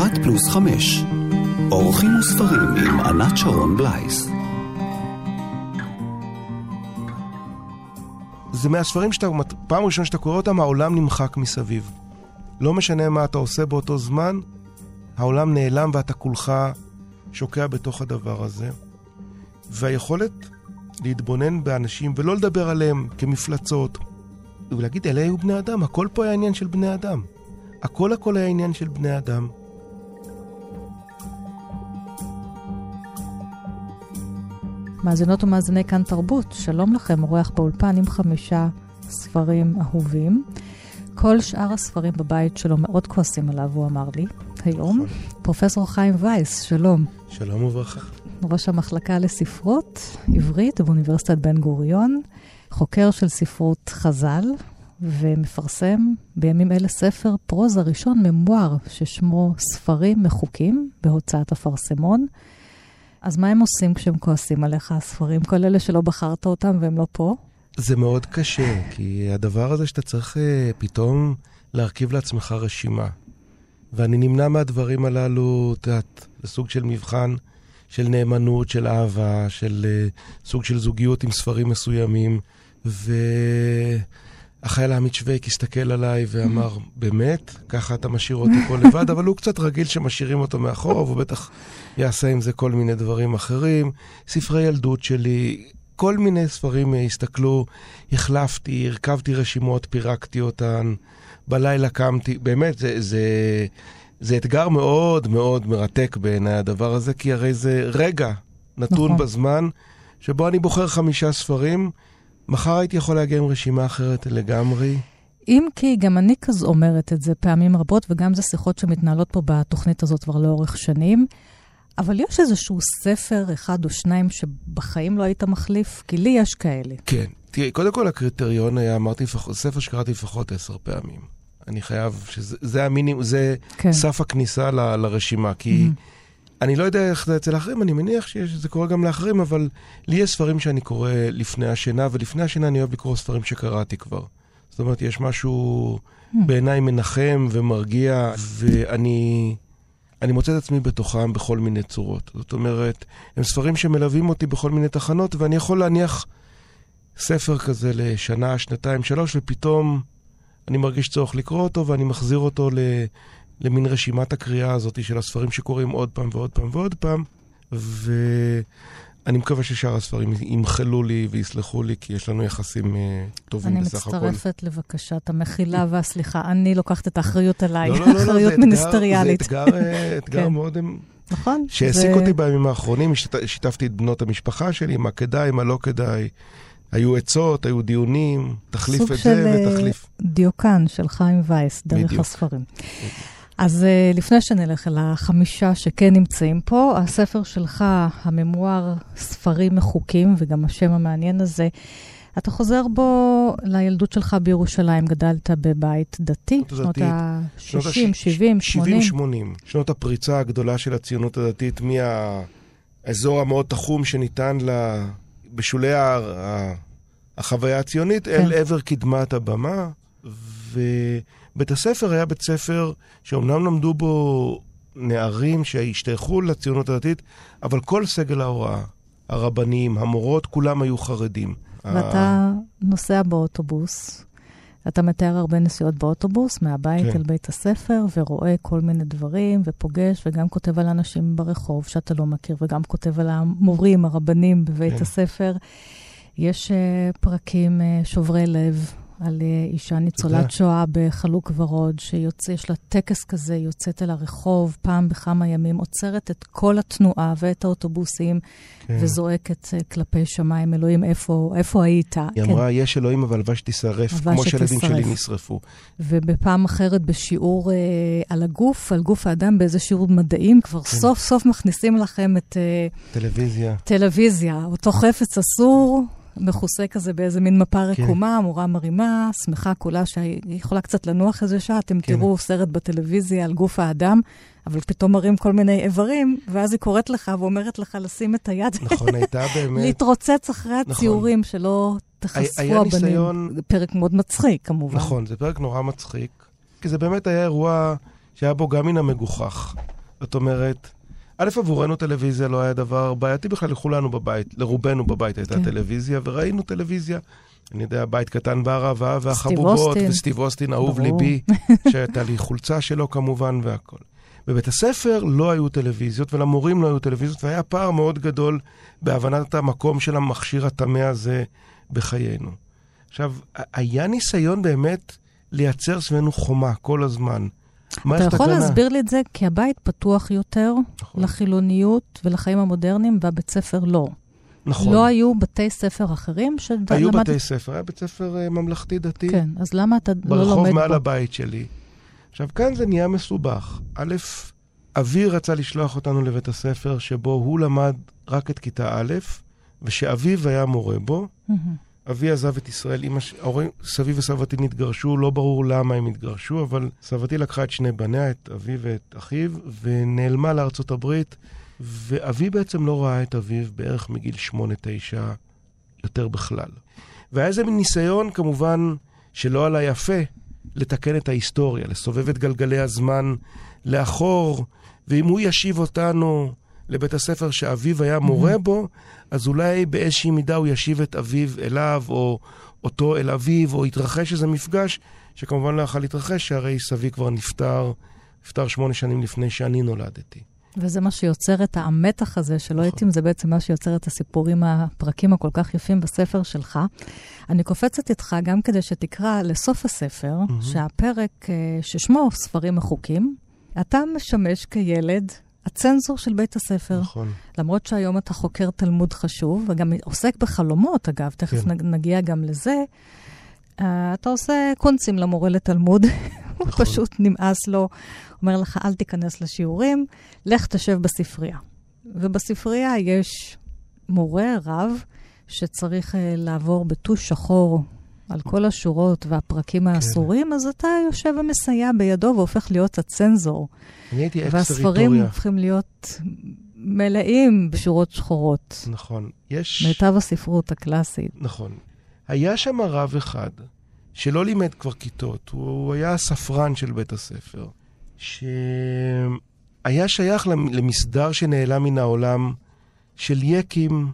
אחת פלוס חמש. אורחים וספרים עם ענת שרון בלייס. זה מהספרים שאתה, פעם ראשונה שאתה קורא אותם, העולם נמחק מסביב. לא משנה מה אתה עושה באותו זמן, העולם נעלם ואתה כולך שוקע בתוך הדבר הזה. והיכולת להתבונן באנשים ולא לדבר עליהם כמפלצות, ולהגיד, אלה היו בני אדם, הכל פה היה עניין של בני אדם. הכל הכל היה עניין של בני אדם. מאזינות ומאזיני כאן תרבות, שלום לכם, אורח באולפן עם חמישה ספרים אהובים. כל שאר הספרים בבית שלו מאוד כועסים עליו, הוא אמר לי, היום. נכון. פרופסור חיים וייס, שלום. שלום וברכה. ראש המחלקה לספרות עברית באוניברסיטת בן גוריון, חוקר של ספרות חז"ל, ומפרסם בימים אלה ספר פרוזה ראשון, ממואר, ששמו ספרים מחוקים, בהוצאת אפרסמון. אז מה הם עושים כשהם כועסים עליך, הספרים? כל אלה שלא בחרת אותם והם לא פה? זה מאוד קשה, כי הדבר הזה שאתה צריך uh, פתאום להרכיב לעצמך רשימה. ואני נמנע מהדברים הללו, את יודעת, זה סוג של מבחן של נאמנות, של אהבה, של uh, סוג של זוגיות עם ספרים מסוימים. והחייל העמית שווייק הסתכל עליי ואמר, באמת? ככה אתה משאיר אותי פה לבד? אבל הוא קצת רגיל שמשאירים אותו מאחור, והוא בטח יעשה עם זה כל מיני דברים אחרים. ספרי ילדות שלי, כל מיני ספרים הסתכלו, החלפתי, הרכבתי רשימות, פירקתי אותן, בלילה קמתי, באמת, זה, זה, זה אתגר מאוד מאוד מרתק בעיניי הדבר הזה, כי הרי זה רגע נתון נכון. בזמן שבו אני בוחר חמישה ספרים, מחר הייתי יכול להגיע עם רשימה אחרת לגמרי. אם כי גם אני כזו אומרת את זה פעמים רבות, וגם זה שיחות שמתנהלות פה בתוכנית הזאת כבר לאורך שנים. אבל יש איזשהו ספר אחד או שניים שבחיים לא היית מחליף? כי לי יש כאלה. כן. תראי, קודם כל הקריטריון היה, אמרתי, ספר שקראתי לפחות עשר פעמים. אני חייב, שזה המינימום, זה כן. סף הכניסה ל, לרשימה, כי mm-hmm. אני לא יודע איך זה אצל אחרים, אני מניח שזה קורה גם לאחרים, אבל לי יש ספרים שאני קורא לפני השינה, ולפני השינה אני אוהב לקרוא ספרים שקראתי כבר. זאת אומרת, יש משהו mm-hmm. בעיניי מנחם ומרגיע, ואני... אני מוצא את עצמי בתוכם בכל מיני צורות. זאת אומרת, הם ספרים שמלווים אותי בכל מיני תחנות, ואני יכול להניח ספר כזה לשנה, שנתיים, שלוש, ופתאום אני מרגיש צורך לקרוא אותו, ואני מחזיר אותו ל, למין רשימת הקריאה הזאת של הספרים שקוראים עוד פעם ועוד פעם ועוד פעם, ו... אני מקווה ששאר הספרים ימחלו לי ויסלחו לי, כי יש לנו יחסים uh, טובים בסך הכול. אני מצטרפת לבקשת המחילה והסליחה. אני לוקחת את האחריות עליי, לא, לא, לא, לא אחריות מיניסטריאלית. זה אתגר, אה, אתגר כן. מאוד... נכון. שהעסיק ו... אותי בימים האחרונים, שיתפתי את בנות המשפחה שלי, מה כדאי, מה לא כדאי. היו עצות, היו דיונים, תחליף את זה ותחליף. סוג של דיוקן של חיים וייס, דרך בדיוק. הספרים. בדיוק. אז uh, לפני שנלך אל החמישה שכן נמצאים פה, הספר שלך, הממואר ספרים מחוקים, וגם השם המעניין הזה, אתה חוזר בו לילדות שלך בירושלים, גדלת בבית דתי, שנות ה-60, 70, 80. 70, 80. שנות הפריצה הגדולה של הציונות הדתית מהאזור המאוד תחום שניתן לה בשולי החוויה הציונית, כן. אל עבר קדמת הבמה. ו... בית הספר היה בית ספר שאומנם למדו בו נערים שהשתייכו לציונות הדתית, אבל כל סגל ההוראה, הרבנים, המורות, כולם היו חרדים. ואתה נוסע באוטובוס, אתה מתאר הרבה נסיעות באוטובוס, מהבית כן. אל בית הספר, ורואה כל מיני דברים, ופוגש, וגם כותב על אנשים ברחוב שאתה לא מכיר, וגם כותב על המורים, הרבנים בבית כן. הספר. יש uh, פרקים uh, שוברי לב, על אה, אישה ניצולת שואה בחלוק ורוד, שיש לה טקס כזה, יוצאת אל הרחוב פעם בכמה ימים, עוצרת את כל התנועה ואת האוטובוסים, כן. וזועקת אה, כלפי שמיים, אלוהים, איפה, איפה היית? היא כן. אמרה, יש אלוהים, אבל הלוואי שתישרף, כמו שהילדים שלי נשרפו. ובפעם אחרת, בשיעור אה, על הגוף, על גוף האדם, באיזה שיעור מדעים, כבר כן. סוף סוף מכניסים לכם את... אה, טלוויזיה. טלוויזיה, אותו חפץ אסור. מכוסה כזה באיזה מין מפה כן. רקומה, המורה מרימה, שמחה כולה שהיא יכולה קצת לנוח איזה שעה, אתם כן. תראו סרט בטלוויזיה על גוף האדם, אבל פתאום מראים כל מיני איברים, ואז היא קוראת לך ואומרת לך לשים את היד. נכון, הייתה באמת... להתרוצץ אחרי נכון. הציורים, נכון. שלא תחשפו הבנים. ניסיון... זה פרק מאוד מצחיק, כמובן. נכון, זה פרק נורא מצחיק, כי זה באמת היה אירוע שהיה בו גם מן המגוחך. זאת אומרת, א', עבורנו טלוויזיה לא היה דבר בעייתי בכלל לכולנו בבית, לרובנו בבית הייתה כן. טלוויזיה, וראינו טלוויזיה. אני יודע, בית קטן בערבה, והחבובות, וסטיב אוסטין, אהוב ליבי, שהייתה לי חולצה שלו כמובן, והכל. בבית הספר לא היו טלוויזיות, ולמורים לא היו טלוויזיות, והיה פער מאוד גדול בהבנת המקום של המכשיר הטמא הזה בחיינו. עכשיו, היה ניסיון באמת לייצר סביבנו חומה כל הזמן. אתה יכול הגנה. להסביר לי את זה? כי הבית פתוח יותר נכון. לחילוניות ולחיים המודרניים, והבית ספר לא. נכון. לא היו בתי ספר אחרים ש... היו למד... בתי ספר, היה בית ספר uh, ממלכתי-דתי. כן, אז למה אתה לא לומד בו? ברחוב מעל הבית שלי. עכשיו, כאן זה נהיה מסובך. א', אבי רצה לשלוח אותנו לבית הספר שבו הוא למד רק את כיתה א', ושאביו היה מורה בו. Mm-hmm. אבי עזב את ישראל, אמא, ההורים, סבי וסבתי נתגרשו, לא ברור למה הם התגרשו, אבל סבתי לקחה את שני בניה, את אבי ואת אחיו, ונעלמה לארצות הברית, ואבי בעצם לא ראה את אביו בערך מגיל שמונה-תשע יותר בכלל. והיה איזה מין ניסיון, כמובן, שלא עלה יפה, לתקן את ההיסטוריה, לסובב את גלגלי הזמן לאחור, ואם הוא ישיב אותנו לבית הספר שאביו היה מורה בו, אז אולי באיזושהי מידה הוא ישיב את אביו אליו, או אותו אל אביו, או יתרחש איזה מפגש, שכמובן לא יכול להתרחש, שהרי סבי כבר נפטר, נפטר שמונה שנים לפני שאני נולדתי. וזה מה שיוצר את המתח הזה, שלא הייתי עם זה בעצם מה שיוצר את הסיפורים, הפרקים הכל כך יפים בספר שלך. אני קופצת איתך גם כדי שתקרא לסוף הספר, mm-hmm. שהפרק אה, ששמו ספרים מחוקים, אתה משמש כילד הצנזור של בית הספר. נכון. למרות שהיום אתה חוקר תלמוד חשוב, וגם עוסק בחלומות, אגב, תכף כן. נגיע גם לזה. Uh, אתה עושה קונצים למורה לתלמוד, נכון. הוא פשוט נמאס לו, אומר לך, אל תיכנס לשיעורים, לך תשב בספרייה. ובספרייה יש מורה, רב, שצריך uh, לעבור בטוש שחור על כל השורות והפרקים כן. האסורים, אז אתה יושב ומסייע בידו והופך להיות הצנזור. אני הייתי אקס והספרים הופכים להיות מלאים בשורות שחורות. נכון. יש... מיטב הספרות הקלאסית. נכון. היה שם רב אחד, שלא לימד כבר כיתות, הוא היה הספרן של בית הספר, שהיה שייך למסדר שנעלם מן העולם של יקים,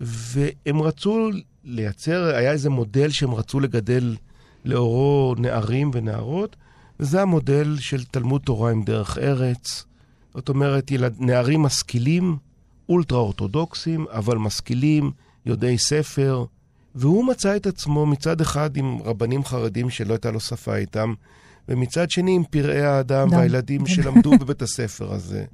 והם רצו לייצר, היה איזה מודל שהם רצו לגדל לאורו נערים ונערות, וזה המודל של תלמוד תורה עם דרך ארץ. זאת אומרת, ילד, נערים משכילים, אולטרה-אורתודוקסים, אבל משכילים, יודעי ספר, והוא מצא את עצמו מצד אחד עם רבנים חרדים שלא הייתה לו שפה איתם, ומצד שני עם פראי האדם דם. והילדים שלמדו בבית הספר הזה.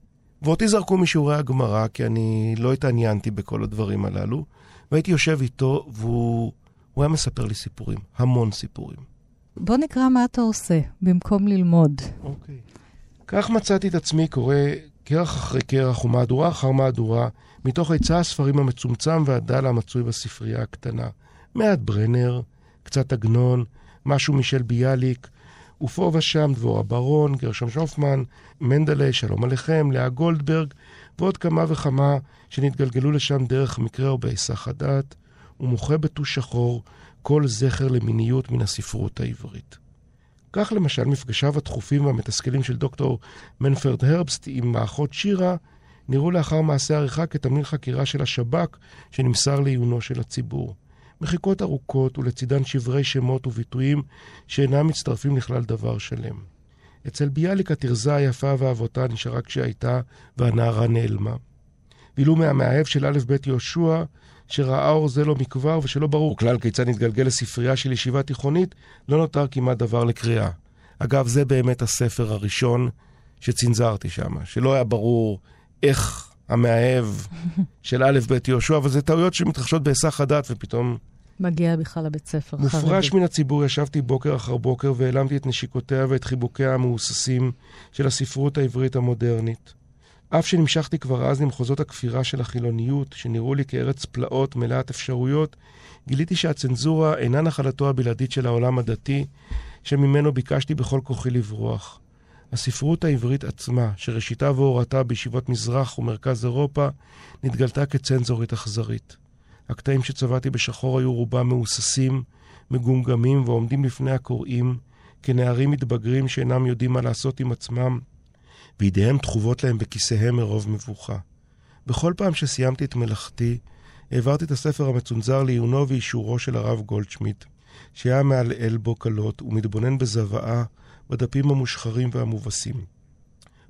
ואותי זרקו משיעורי הגמרא, כי אני לא התעניינתי בכל הדברים הללו, והייתי יושב איתו, והוא היה מספר לי סיפורים, המון סיפורים. בוא נקרא מה אתה עושה, במקום ללמוד. אוקיי. כך מצאתי את עצמי קורא כרך אחרי כרך ומהדורה אחר מהדורה, מתוך היצע הספרים המצומצם והדל המצוי בספרייה הקטנה. מעט ברנר, קצת עגנון, משהו משל ביאליק, ופה ושם דבורה ברון, גרשון שופמן, מנדלי, שלום עליכם, לאה גולדברג, ועוד כמה וכמה שנתגלגלו לשם דרך מקרה או בהיסח הדעת, ומוחה בטוש שחור כל זכר למיניות מן הספרות העברית. כך למשל מפגשיו התכופים והמתסכלים של דוקטור מנפרד הרבסט עם האחות שירה נראו לאחר מעשה עריכה כתמליל חקירה של השב"כ שנמסר לעיונו של הציבור. מחיקות ארוכות ולצידן שברי שמות וביטויים שאינם מצטרפים לכלל דבר שלם. אצל ביאליק התרזה היפה ואבותה נשארה כשהייתה והנערה נעלמה. ואילו מהמאהב של א' ב' יהושע שראה אור זה לא מכבר ושלא ברור כלל כיצד נתגלגל לספרייה של ישיבה תיכונית, לא נותר כמעט דבר לקריאה. אגב, זה באמת הספר הראשון שצנזרתי שם, שלא היה ברור איך המאהב של א' ב' יהושע, אבל זה טעויות שמתרחשות בהיסח הדעת ופתאום... מגיע בכלל לבית ספר. מופרש מן הציבור ישבתי בוקר אחר בוקר והעלמתי את נשיקותיה ואת חיבוקיה המהוססים של הספרות העברית המודרנית. אף שנמשכתי כבר אז למחוזות הכפירה של החילוניות, שנראו לי כארץ פלאות מלאת אפשרויות, גיליתי שהצנזורה אינה נחלתו הבלעדית של העולם הדתי, שממנו ביקשתי בכל כוחי לברוח. הספרות העברית עצמה, שראשיתה והורתה בישיבות מזרח ומרכז אירופה, נתגלתה כצנזורית אכזרית. הקטעים שצבעתי בשחור היו רובם מהוססים, מגומגמים ועומדים לפני הקוראים, כנערים מתבגרים שאינם יודעים מה לעשות עם עצמם, וידיהם תחובות להם בכיסיהם מרוב מבוכה. בכל פעם שסיימתי את מלאכתי, העברתי את הספר המצונזר לעיונו ואישורו של הרב גולדשמיט, שהיה מעלעל בו קלות ומתבונן בזוועה בדפים המושחרים והמובסים.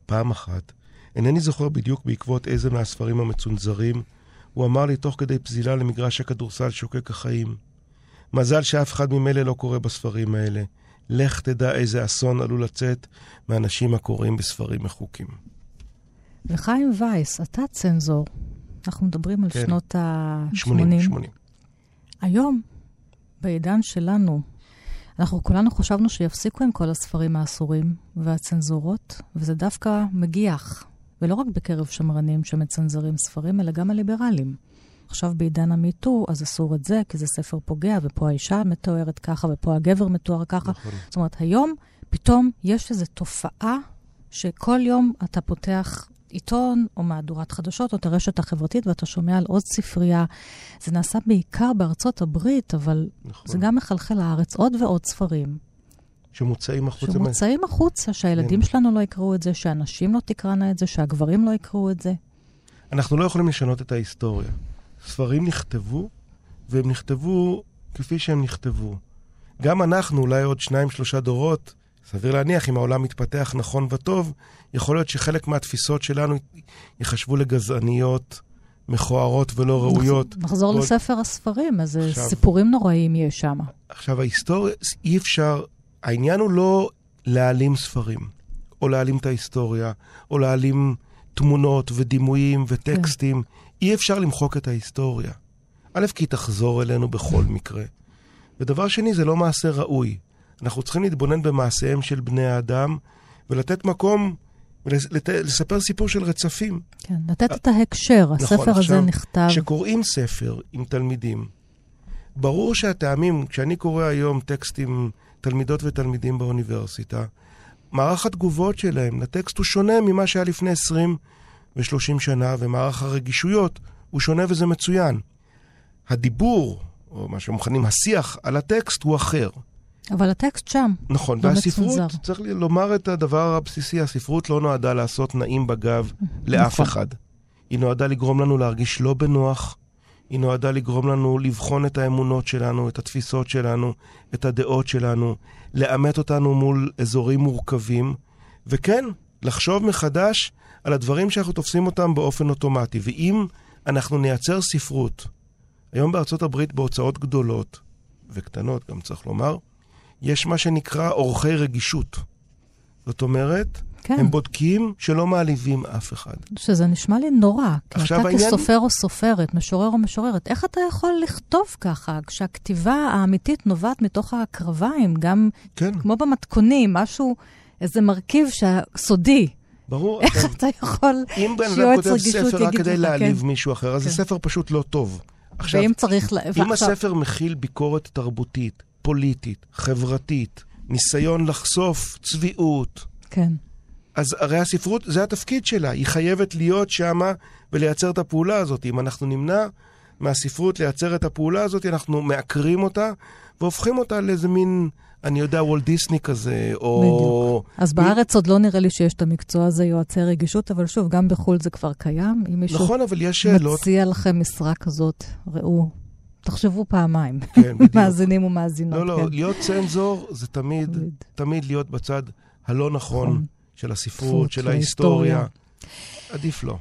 פעם אחת, אינני זוכר בדיוק בעקבות איזה מהספרים המצונזרים, הוא אמר לי תוך כדי פזילה למגרש הכדורסל שוקק החיים. מזל שאף אחד ממילא לא קורא בספרים האלה. לך תדע איזה אסון עלול לצאת מאנשים הקוראים בספרים מחוקים. וחיים וייס, אתה צנזור. אנחנו מדברים על כן. שנות ה-80. 80, 80. היום, בעידן שלנו, אנחנו כולנו חשבנו שיפסיקו עם כל הספרים האסורים והצנזורות, וזה דווקא מגיח, ולא רק בקרב שמרנים שמצנזרים ספרים, אלא גם הליברלים. עכשיו בעידן המיטו, אז אסור את זה, כי זה ספר פוגע, ופה האישה מתוארת ככה, ופה הגבר מתואר ככה. נכון. זאת אומרת, היום פתאום יש איזו תופעה שכל יום אתה פותח עיתון או מהדורת חדשות או את הרשת החברתית ואתה שומע על עוד ספרייה. זה נעשה בעיקר בארצות הברית, אבל נכון. זה גם מחלחל לארץ עוד ועוד ספרים. שמוצאים החוצה. שמוצאים מה... החוצה, שהילדים כן. שלנו לא יקראו את זה, שהנשים לא תקראנה את זה, שהגברים לא יקראו את זה. אנחנו לא יכולים לשנות את ההיסטוריה. ספרים נכתבו, והם נכתבו כפי שהם נכתבו. גם אנחנו, אולי עוד שניים, שלושה דורות, סביר להניח, אם העולם מתפתח נכון וטוב, יכול להיות שחלק מהתפיסות שלנו ייחשבו לגזעניות, מכוערות ולא ראויות. נחזור ועוד... לספר הספרים, איזה עכשיו, סיפורים נוראים יש שם. עכשיו, ההיסטוריה, אי אפשר, העניין הוא לא להעלים ספרים, או להעלים את ההיסטוריה, או להעלים תמונות ודימויים וטקסטים. כן. אי אפשר למחוק את ההיסטוריה. א', כי היא תחזור אלינו בכל מקרה. ודבר שני, זה לא מעשה ראוי. אנחנו צריכים להתבונן במעשיהם של בני האדם ולתת מקום ולספר סיפור של רצפים. כן, לתת את ההקשר. נכון, הספר נכון, הזה עכשיו, נכתב... כשקוראים ספר עם תלמידים, ברור שהטעמים, כשאני קורא היום טקסטים, תלמידות ותלמידים באוניברסיטה, מערך התגובות שלהם לטקסט הוא שונה ממה שהיה לפני 20 ו-30 שנה, ומערך הרגישויות הוא שונה וזה מצוין. הדיבור, או מה שמכנים השיח על הטקסט, הוא אחר. אבל הטקסט שם. נכון, לא והספרות, מצונזר. צריך לומר את הדבר הבסיסי, הספרות לא נועדה לעשות נעים בגב לאף נכון. אחד. היא נועדה לגרום לנו להרגיש לא בנוח, היא נועדה לגרום לנו לבחון את האמונות שלנו, את התפיסות שלנו, את הדעות שלנו, לאמת אותנו מול אזורים מורכבים, וכן, לחשוב מחדש על הדברים שאנחנו תופסים אותם באופן אוטומטי. ואם אנחנו נייצר ספרות, היום בארצות הברית בהוצאות גדולות, וקטנות גם צריך לומר, יש מה שנקרא אורחי רגישות. זאת אומרת, כן. הם בודקים שלא מעליבים אף אחד. שזה נשמע לי נורא. כי אתה העניין... כסופר או סופרת, משורר או משוררת, איך אתה יכול לכתוב ככה, כשהכתיבה האמיתית נובעת מתוך הקרביים, גם כן. כמו במתכונים, משהו, איזה מרכיב סודי. ברור. איך עכשיו, אתה יכול אם בן אדם כותב ספר רק כדי להעליב כן. מישהו אחר, אז כן. זה ספר פשוט לא טוב. עכשיו, ואם צריך... אם ועכשיו... הספר מכיל ביקורת תרבותית, פוליטית, חברתית, ניסיון לחשוף צביעות. כן. אז הרי הספרות, זה התפקיד שלה, היא חייבת להיות שמה ולייצר את הפעולה הזאת. אם אנחנו נמנע מהספרות לייצר את הפעולה הזאת, אנחנו מעקרים אותה והופכים אותה לאיזה מין, אני יודע, וולט דיסני כזה, או... בדיוק. אז מ... בארץ עוד לא נראה לי שיש את המקצוע הזה, יועצי רגישות, אבל שוב, גם בחו"ל זה כבר קיים. אם מישהו נכון, אבל יש שאלות... מציע לכם משרה כזאת, ראו, תחשבו פעמיים, כן, מאזינים ומאזינות. לא, לא, כן. להיות צנזור זה תמיד, תמיד להיות בצד הלא נכון, נכון. של הספרות, של ההיסטוריה. עדיף לא.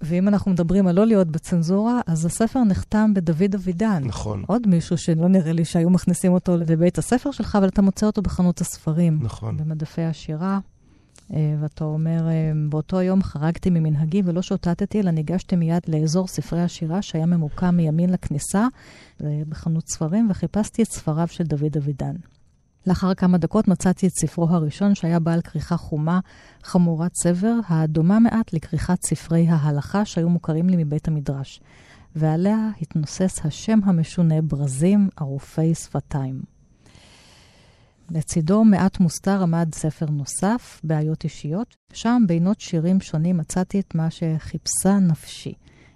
ואם אנחנו מדברים על לא להיות בצנזורה, אז הספר נחתם בדוד אבידן. נכון. עוד מישהו שלא נראה לי שהיו מכניסים אותו לבית הספר שלך, אבל אתה מוצא אותו בחנות הספרים. נכון. במדפי השירה. אה, ואתה אומר, אה, באותו יום חרגתי ממנהגי ולא שוטטתי, אלא ניגשתי מיד לאזור ספרי השירה שהיה ממוקם מימין לכניסה, אה, בחנות ספרים, וחיפשתי את ספריו של דוד אבידן. לאחר כמה דקות מצאתי את ספרו הראשון, שהיה בעל כריכה חומה, חמורת סבר, הדומה מעט לכריכת ספרי ההלכה שהיו מוכרים לי מבית המדרש, ועליה התנוסס השם המשונה ברזים ערופי שפתיים. לצידו מעט מוסתר עמד ספר נוסף, בעיות אישיות. שם, בינות שירים שונים, מצאתי את מה שחיפשה נפשי.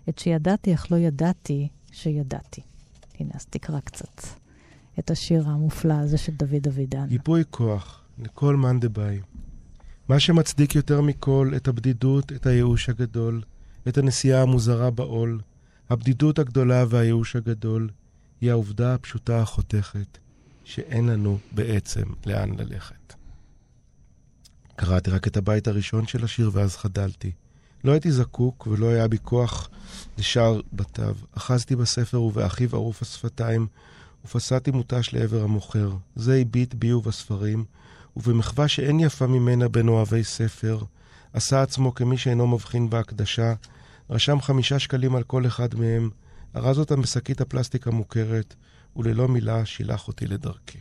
את שידעתי, אך לא ידעתי שידעתי. הנה, אז תקרא קצת את השיר המופלא הזה של דוד אבידן. גיבוי כוח לכל מאן דבעי. מה שמצדיק יותר מכל את הבדידות, את הייאוש הגדול, את הנסיעה המוזרה בעול, הבדידות הגדולה והייאוש הגדול, היא העובדה הפשוטה החותכת, שאין לנו בעצם לאן ללכת. קראתי רק את הבית הראשון של השיר ואז חדלתי. לא הייתי זקוק ולא היה בי כוח לשאר בתיו. אחזתי בספר ובאחיו ערוף השפתיים, ופסעתי מותש לעבר המוכר. זה הביט בי ובספרים, ובמחווה שאין יפה ממנה בין אוהבי ספר, עשה עצמו כמי שאינו מבחין בהקדשה, רשם חמישה שקלים על כל אחד מהם, ארז אותם בשקית הפלסטיק המוכרת, וללא מילה שילח אותי לדרכי.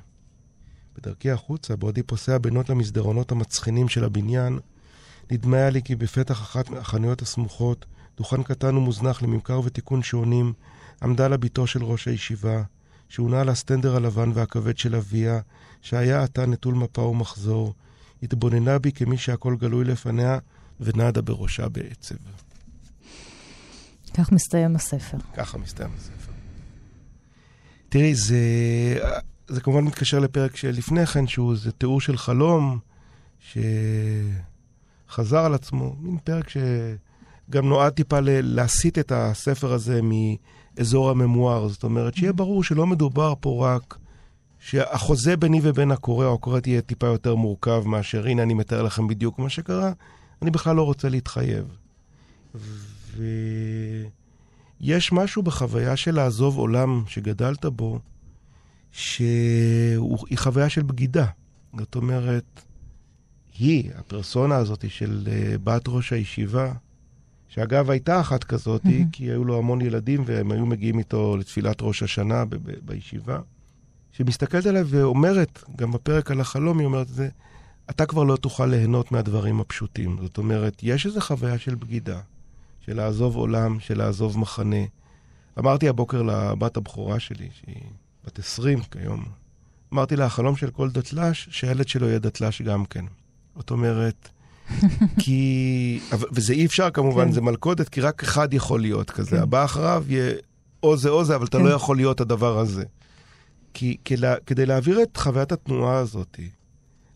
בדרכי החוצה, בעודי פוסע בינות למסדרונות המצחינים של הבניין, נדמה היה לי כי בפתח אחת מהחנויות הסמוכות, דוכן קטן ומוזנח לממכר ותיקון שעונים, עמדה לה בתו של ראש הישיבה, שהונה על הסטנדר הלבן והכבד של אביה, שהיה עתה נטול מפה ומחזור, התבוננה בי כמי שהכל גלוי לפניה, ונדה בראשה בעצב. כך מסתיים הספר. ככה מסתיים הספר. תראי, זה, זה כמובן מתקשר לפרק שלפני כן, שהוא זה תיאור של חלום, שחזר על עצמו, מין פרק שגם נועד טיפה להסיט את הספר הזה מאזור הממואר. זאת אומרת, שיהיה ברור שלא מדובר פה רק שהחוזה ביני ובין הקורא או הקורא תהיה טיפה יותר מורכב מאשר, הנה, אני מתאר לכם בדיוק מה שקרה, אני בכלל לא רוצה להתחייב. ויש משהו בחוויה של לעזוב עולם שגדלת בו, שהיא חוויה של בגידה. זאת אומרת, היא, הפרסונה הזאת של אה, בת ראש הישיבה, שאגב הייתה אחת כזאת, mm-hmm. כי היו לו המון ילדים והם היו מגיעים איתו לתפילת ראש השנה ב- ב- בישיבה, שמסתכלת עליו ואומרת, גם בפרק על החלום היא אומרת את זה, אתה כבר לא תוכל ליהנות מהדברים הפשוטים. זאת אומרת, יש איזו חוויה של בגידה. של לעזוב עולם, של לעזוב מחנה. אמרתי הבוקר לבת הבכורה שלי, שהיא בת 20 כיום, אמרתי לה, החלום של כל דתל"ש, שהילד שלו יהיה דתל"ש גם כן. זאת אומרת, כי... וזה אי אפשר כמובן, כן. זה מלכודת, כי רק אחד יכול להיות כזה. כן. הבא אחריו יהיה או זה או זה, אבל כן. אתה לא יכול להיות הדבר הזה. כי כלה, כדי להעביר את חוויית התנועה הזאת,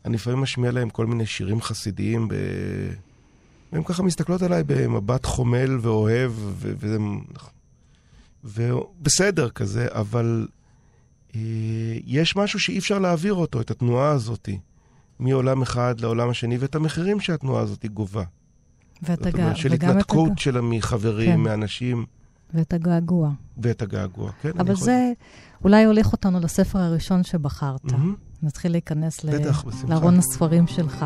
אני לפעמים משמיע להם כל מיני שירים חסידיים ב... והן ככה מסתכלות עליי במבט חומל ואוהב, ובסדר כזה, אבל אה, יש משהו שאי אפשר להעביר אותו, את התנועה הזאת, מעולם אחד לעולם השני, ואת המחירים שהתנועה הזאת גובה. ואת הגעגוע. וגם של התנתקות הג... שלה מחברים, כן. מאנשים. ואת הגעגוע. ואת הגעגוע, כן. אבל זה יכול... אולי הוליך אותנו לספר הראשון שבחרת. Mm-hmm. נתחיל להיכנס בטח, ל... לארון הספרים שלך.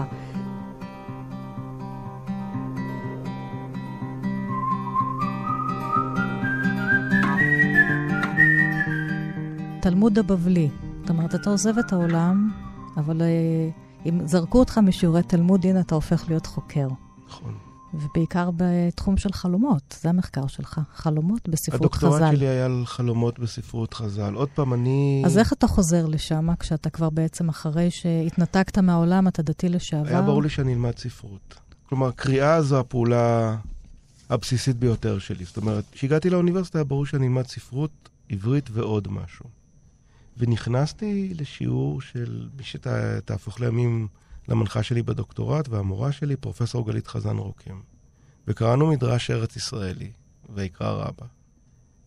התלמוד הבבלי. זאת אומרת, אתה עוזב את העולם, אבל אה, אם זרקו אותך משיעורי תלמוד, הנה אתה הופך להיות חוקר. נכון. ובעיקר בתחום של חלומות, זה המחקר שלך, חלומות בספרות הדוקטורט חז"ל. הדוקטורט שלי היה על חלומות בספרות חז"ל. עוד פעם, אני... אז איך אתה חוזר לשם, כשאתה כבר בעצם אחרי שהתנתקת מהעולם, אתה דתי לשעבר? היה ברור לי שאני אלמד ספרות. כלומר, קריאה זו הפעולה הבסיסית ביותר שלי. זאת אומרת, כשהגעתי לאוניברסיטה היה ברור שאני אלמד ספרות, עברית ועוד משהו. ונכנסתי לשיעור של מי שתהפוך לימים למנחה שלי בדוקטורט, והמורה שלי, פרופסור גלית חזן רוקים. וקראנו מדרש ארץ ישראלי, ויקרא רבה.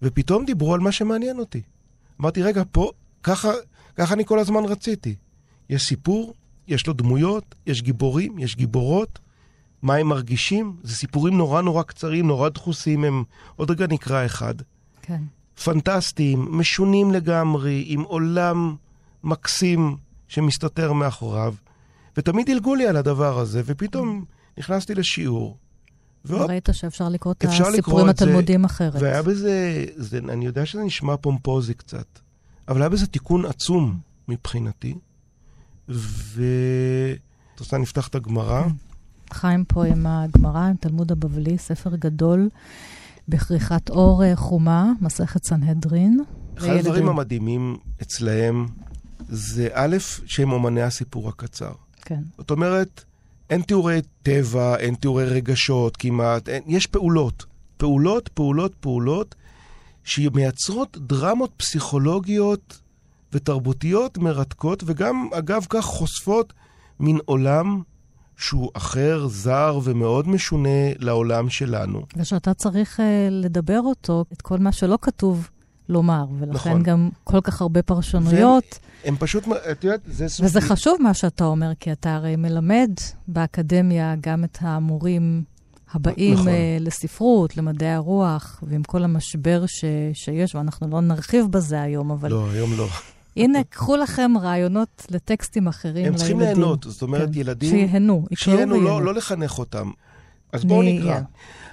ופתאום דיברו על מה שמעניין אותי. אמרתי, רגע, פה, ככה, ככה אני כל הזמן רציתי. יש סיפור, יש לו דמויות, יש גיבורים, יש גיבורות. מה הם מרגישים? זה סיפורים נורא נורא קצרים, נורא דחוסים, הם... עוד רגע נקרא אחד. כן. פנטסטיים, משונים לגמרי, עם עולם מקסים שמסתתר מאחוריו. ותמיד דילגו לי על הדבר הזה, ופתאום נכנסתי לשיעור. וראית שאפשר לקרוא את הסיפורים התלמודיים אחרת. והיה בזה, זה, אני יודע שזה נשמע פומפוזי קצת, אבל היה בזה תיקון עצום מבחינתי. ו... את רוצה נפתח את הגמרא? חיים פה עם הגמרא, עם תלמוד הבבלי, ספר גדול. בכריכת אור אה, חומה, מסכת סנהדרין. אחד הדברים המדהימים אצלהם זה א', שהם אומני הסיפור הקצר. כן. זאת אומרת, אין תיאורי טבע, אין תיאורי רגשות כמעט, אין, יש פעולות. פעולות, פעולות, פעולות, שמייצרות דרמות פסיכולוגיות ותרבותיות מרתקות, וגם, אגב, כך חושפות מין עולם שהוא אחר, זר ומאוד משונה לעולם שלנו. ושאתה צריך uh, לדבר אותו, את כל מה שלא כתוב לומר, ולכן נכון. גם כל כך הרבה פרשנויות. והם, הם פשוט, את יודעת, זה סוג... וזה חשוב מה שאתה אומר, כי אתה הרי מלמד באקדמיה גם את המורים הבאים נכון. uh, לספרות, למדעי הרוח, ועם כל המשבר ש, שיש, ואנחנו לא נרחיב בזה היום, אבל... לא, היום לא. הנה, קחו לכם רעיונות לטקסטים אחרים לילדים. הם צריכים ליהנות, זאת אומרת, כן. ילדים... שיהנו, יקראו ויהנו. לא, לא לחנך אותם. אז בואו נקרא.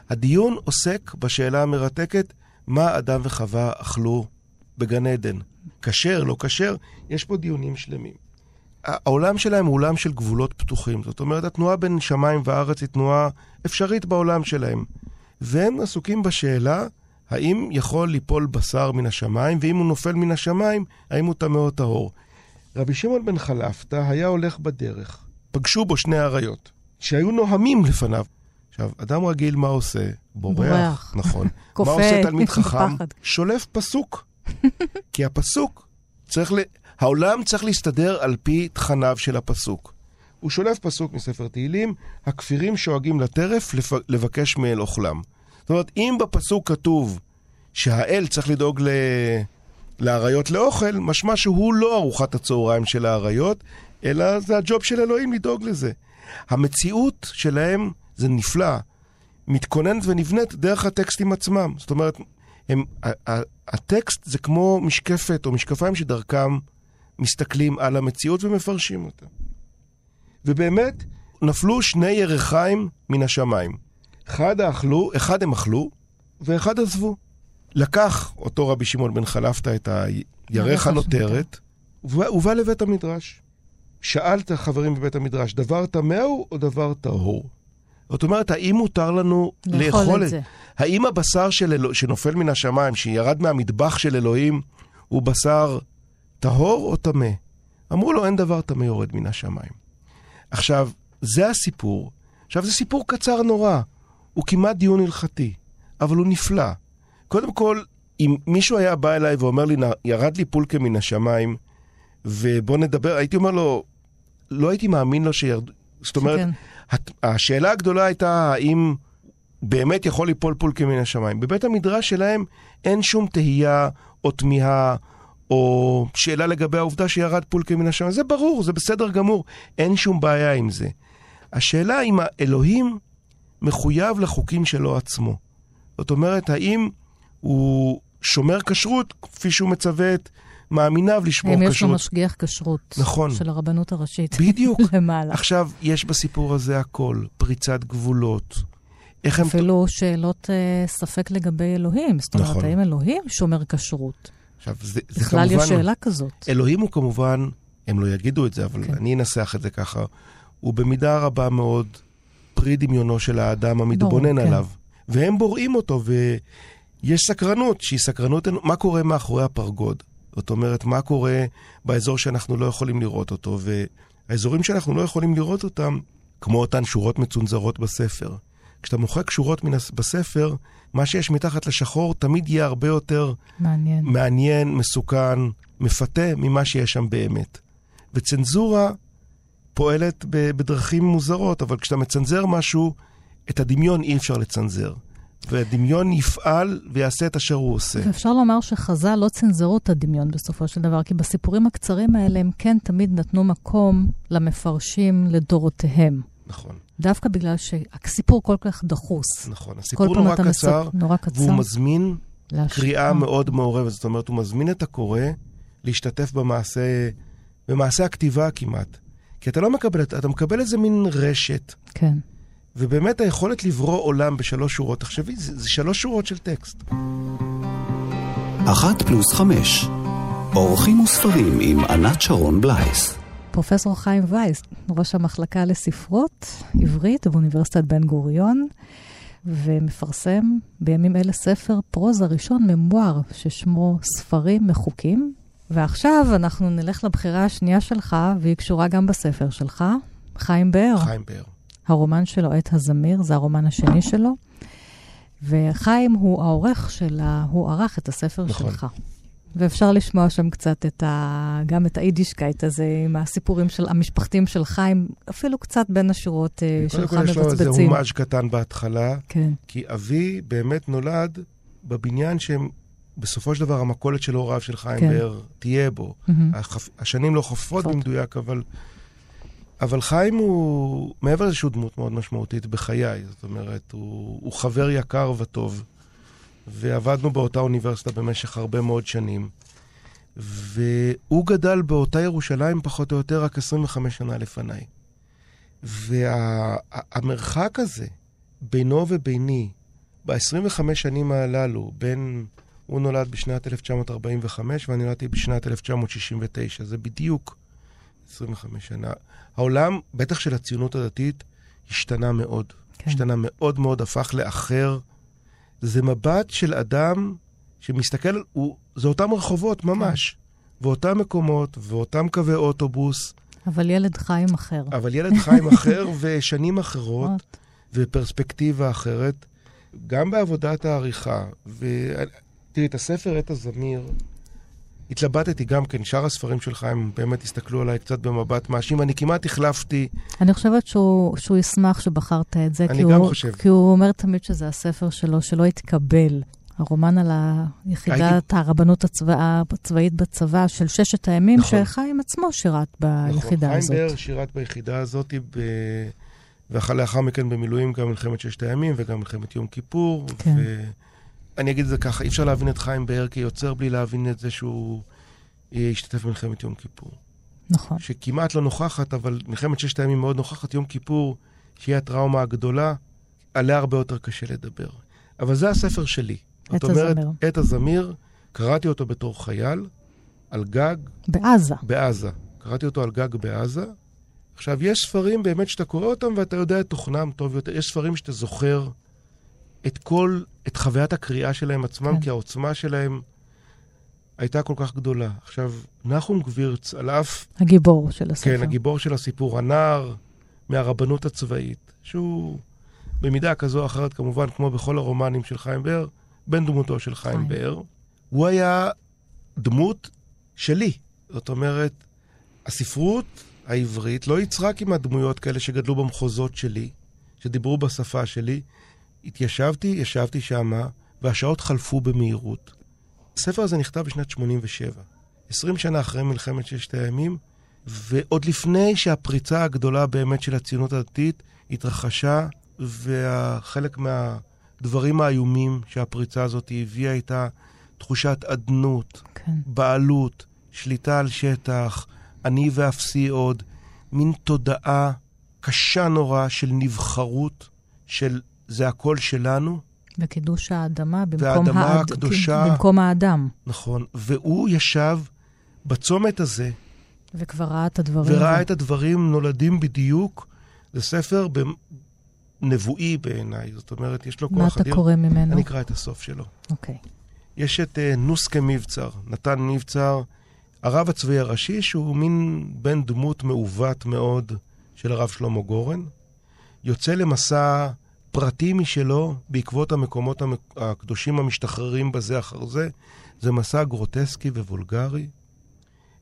הדיון עוסק בשאלה המרתקת, מה אדם וחווה אכלו בגן עדן? כשר, לא כשר? יש פה דיונים שלמים. העולם שלהם הוא עולם של גבולות פתוחים. זאת אומרת, התנועה בין שמיים וארץ היא תנועה אפשרית בעולם שלהם. והם עסוקים בשאלה האם יכול ליפול בשר מן השמיים, ואם הוא נופל מן השמיים, האם הוא טמא או טהור. רבי שמעון בן חלפתא היה הולך בדרך. פגשו בו שני אריות, שהיו נוהמים לפניו. עכשיו, אדם רגיל מה עושה? בורח, בורח. נכון. כופה, מה עושה תלמיד חכם? שולף פסוק. כי הפסוק צריך ל... העולם צריך להסתדר על פי תכניו של הפסוק. הוא שולף פסוק מספר תהילים, הכפירים שואגים לטרף לבקש מאל אוכלם. זאת אומרת, אם בפסוק כתוב שהאל צריך לדאוג ל... לאריות לאוכל, משמע שהוא לא ארוחת הצהריים של האריות, אלא זה הג'וב של אלוהים לדאוג לזה. המציאות שלהם זה נפלא, מתכוננת ונבנית דרך הטקסטים עצמם. זאת אומרת, הם, הטקסט זה כמו משקפת או משקפיים שדרכם מסתכלים על המציאות ומפרשים אותה. ובאמת, נפלו שני ירחיים מן השמיים. אחד אכלו, אחד הם אכלו, ואחד עזבו. לקח אותו רבי שמעון בן חלפתא את הירך הנותרת, ובא לבית המדרש. שאל את החברים בבית המדרש, דבר טמא הוא או דבר טהור? זאת אומרת, האם מותר לנו לאכול את זה? האם הבשר של אלו, שנופל מן השמיים, שירד מהמטבח של אלוהים, הוא בשר טהור או טמא? אמרו לו, אין דבר טמא יורד מן השמיים. עכשיו, זה הסיפור. עכשיו, זה סיפור קצר נורא. הוא כמעט דיון הלכתי, אבל הוא נפלא. קודם כל, אם מישהו היה בא אליי ואומר לי, ירד לי פולקה מן השמיים, ובוא נדבר, הייתי אומר לו, לא הייתי מאמין לו שירד... זאת אומרת, שכן. השאלה הגדולה הייתה האם באמת יכול ליפול פולקה מן השמיים. בבית המדרש שלהם אין שום תהייה או תמיהה או שאלה לגבי העובדה שירד פולקה מן השמיים. זה ברור, זה בסדר גמור, אין שום בעיה עם זה. השאלה אם האלוהים מחויב לחוקים שלו עצמו. זאת אומרת, האם הוא שומר כשרות כפי שהוא מצווה את מאמיניו לשמור כשרות. אם יש לו משגיח כשרות. נכון. של הרבנות הראשית. בדיוק. למעלה. עכשיו, יש בסיפור הזה הכל, פריצת גבולות. איך הם... אפילו שאלות uh, ספק לגבי אלוהים. זאת אומרת, נכון. האם אלוהים שומר כשרות? עכשיו, זה, זה בכלל כמובן... בכלל יש שאלה כזאת. אלוהים הוא כמובן, הם לא יגידו את זה, אבל כן. אני אנסח את זה ככה, הוא במידה רבה מאוד פרי דמיונו של האדם המתבונן ברור, כן. עליו. כן. והם בוראים אותו, ויש סקרנות, שהיא סקרנות, מה קורה מאחורי הפרגוד? זאת אומרת, מה קורה באזור שאנחנו לא יכולים לראות אותו, והאזורים שאנחנו לא יכולים לראות אותם, כמו אותן שורות מצונזרות בספר. כשאתה מוחק שורות מן בספר, מה שיש מתחת לשחור תמיד יהיה הרבה יותר מעניין, מעניין מסוכן, מפתה, ממה שיש שם באמת. וצנזורה פועלת בדרכים מוזרות, אבל כשאתה מצנזר משהו, את הדמיון אי אפשר לצנזר. והדמיון יפעל ויעשה את אשר הוא עושה. ואפשר לומר שחז"ל לא צנזרו את הדמיון בסופו של דבר, כי בסיפורים הקצרים האלה הם כן תמיד נתנו מקום למפרשים לדורותיהם. נכון. דווקא בגלל שהסיפור כל כך דחוס. נכון, הסיפור נורא קצר, נורא קצר, והוא מזמין להש... קריאה מאוד מעורבת. זאת אומרת, הוא מזמין את הקורא להשתתף במעשה, במעשה הכתיבה כמעט. כי אתה לא מקבל, אתה מקבל איזה מין רשת. כן. ובאמת היכולת לברוא עולם בשלוש שורות, תחשבי, זה, זה שלוש שורות של טקסט. אחת פלוס חמש, אורחים וספרים עם ענת שרון בלייס. פרופסור חיים וייס, ראש המחלקה לספרות עברית באוניברסיטת בן גוריון, ומפרסם בימים אלה ספר פרוזה ראשון, ממואר, ששמו ספרים מחוקים. ועכשיו אנחנו נלך לבחירה השנייה שלך, והיא קשורה גם בספר שלך, חיים באר. חיים באר. הרומן שלו, עת הזמיר, זה הרומן השני שלו. וחיים הוא העורך של ה... הוא ערך את הספר נכון. שלך. ואפשר לשמוע שם קצת את ה... גם את היידישקייט הזה, עם הסיפורים של המשפחתיים של חיים, אפילו קצת בין השורות אה, שלך מבצבצים. קודם כל יש לו איזה הומאז' קטן בהתחלה, כן. כי אבי באמת נולד בבניין שהם... בסופו של דבר המכולת של הוריו של חיים כן. באר תהיה בו. Mm-hmm. החפ... השנים לא חופרות במדויק, אבל, אבל חיים הוא, מעבר לאיזושהי דמות מאוד משמעותית בחיי, זאת אומרת, הוא, הוא חבר יקר וטוב. ועבדנו באותה אוניברסיטה במשך הרבה מאוד שנים. והוא גדל באותה ירושלים פחות או יותר רק 25 שנה לפניי. והמרחק וה, הזה בינו וביני, ב-25 שנים הללו, בין... הוא נולד בשנת 1945 ואני נולדתי בשנת 1969, זה בדיוק 25 שנה. העולם, בטח של הציונות הדתית, השתנה מאוד. כן. השתנה מאוד מאוד, הפך לאחר. זה מבט של אדם שמסתכל, הוא, זה אותם רחובות ממש, כן. ואותם מקומות, ואותם קווי אוטובוס. אבל ילד חיים אחר. אבל ילד חיים אחר, ושנים אחרות, ופרספקטיבה אחרת, גם בעבודת העריכה. ותראי, את הספר עת הזמיר, התלבטתי גם כן, שאר הספרים שלך, הם באמת הסתכלו עליי קצת במבט מאשים. אני כמעט החלפתי. אני חושבת שהוא, שהוא ישמח שבחרת את זה. אני גם הוא, חושב. כי הוא אומר תמיד שזה הספר שלו, שלא התקבל. הרומן על היחידת הייתי... הרבנות הצבא, הצבאית בצבא של ששת הימים, נכון. שחיים עצמו שירת ביחידה נכון, הזאת. חיים באר שירת ביחידה הזאת, ב... ולאחר מכן במילואים גם מלחמת ששת הימים וגם מלחמת יום כיפור. כן. ו... אני אגיד את זה ככה, אי אפשר להבין את חיים באר כיוצר בלי להבין את זה שהוא השתתף במלחמת יום כיפור. נכון. שכמעט לא נוכחת, אבל מלחמת ששת הימים מאוד נוכחת. יום כיפור, שהיא הטראומה הגדולה, עליה הרבה יותר קשה לדבר. אבל זה הספר שלי. עת הזמיר. עת הזמיר, קראתי אותו בתור חייל, על גג. בעזה. בעזה. קראתי אותו על גג בעזה. עכשיו, יש ספרים באמת שאתה קורא אותם ואתה יודע את תוכנם טוב יותר. יש ספרים שאתה זוכר את כל, את חוויית הקריאה שלהם עצמם, כן. כי העוצמה שלהם הייתה כל כך גדולה. עכשיו, נחום גבירץ, על אף... הגיבור של הספר. כן, הגיבור של הסיפור, הנער מהרבנות הצבאית, שהוא במידה כזו או אחרת, כמובן, כמו בכל הרומנים של חיים באר, בן דמותו של חיים, חיים. באר, הוא היה דמות שלי. זאת אומרת, הספרות העברית לא יצרה כמעט דמויות כאלה שגדלו במחוזות שלי, שדיברו בשפה שלי. התיישבתי, ישבתי שמה, והשעות חלפו במהירות. הספר הזה נכתב בשנת 87, 20 שנה אחרי מלחמת ששת הימים, ועוד לפני שהפריצה הגדולה באמת של הציונות הדתית התרחשה, וחלק מהדברים האיומים שהפריצה הזאת הביאה איתה, תחושת אדנות, כן. בעלות, שליטה על שטח, אני ואפסי עוד, מין תודעה קשה נורא של נבחרות, של זה הכל שלנו. וקידוש האדמה במקום, והאדמה האד... הקדושה, במקום האדם. נכון. והוא ישב בצומת הזה. וכבר ראה את הדברים. וראה ו... את הדברים נולדים בדיוק. זה ספר נבואי בעיניי. זאת אומרת, יש לו כוח אדיר. מה אתה קורא ממנו? אני אקרא את הסוף שלו. אוקיי. Okay. יש את uh, נוסקה מבצר, נתן מבצר, הרב הצבאי הראשי, שהוא מין בן דמות מעוות מאוד של הרב שלמה גורן. יוצא למסע פרטי משלו בעקבות המקומות הקדושים המשתחררים בזה אחר זה. זה מסע גרוטסקי ווולגרי,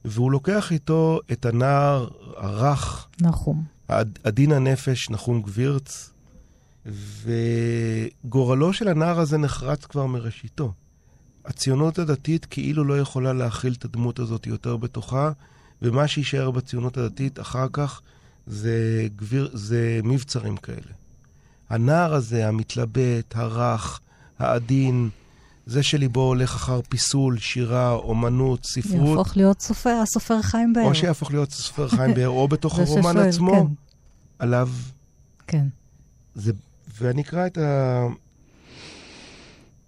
והוא לוקח איתו את הנער הרך, נחום, עדין הנפש, נחום גבירץ, וגורלו של הנער הזה נחרץ כבר מראשיתו. הציונות הדתית כאילו לא יכולה להכיל את הדמות הזאת יותר בתוכה, ומה שיישאר בציונות הדתית אחר כך זה, גביר, זה מבצרים כאלה. הנער הזה, המתלבט, הרך, העדין, זה שליבו הולך אחר פיסול, שירה, אומנות, ספרות. יהפוך להיות סופר, הסופר חיים באר. או שיהפוך להיות סופר חיים באר, או בתוך הרומן ששואל, עצמו, כן. עליו. כן. זה, ואני אקרא את ה...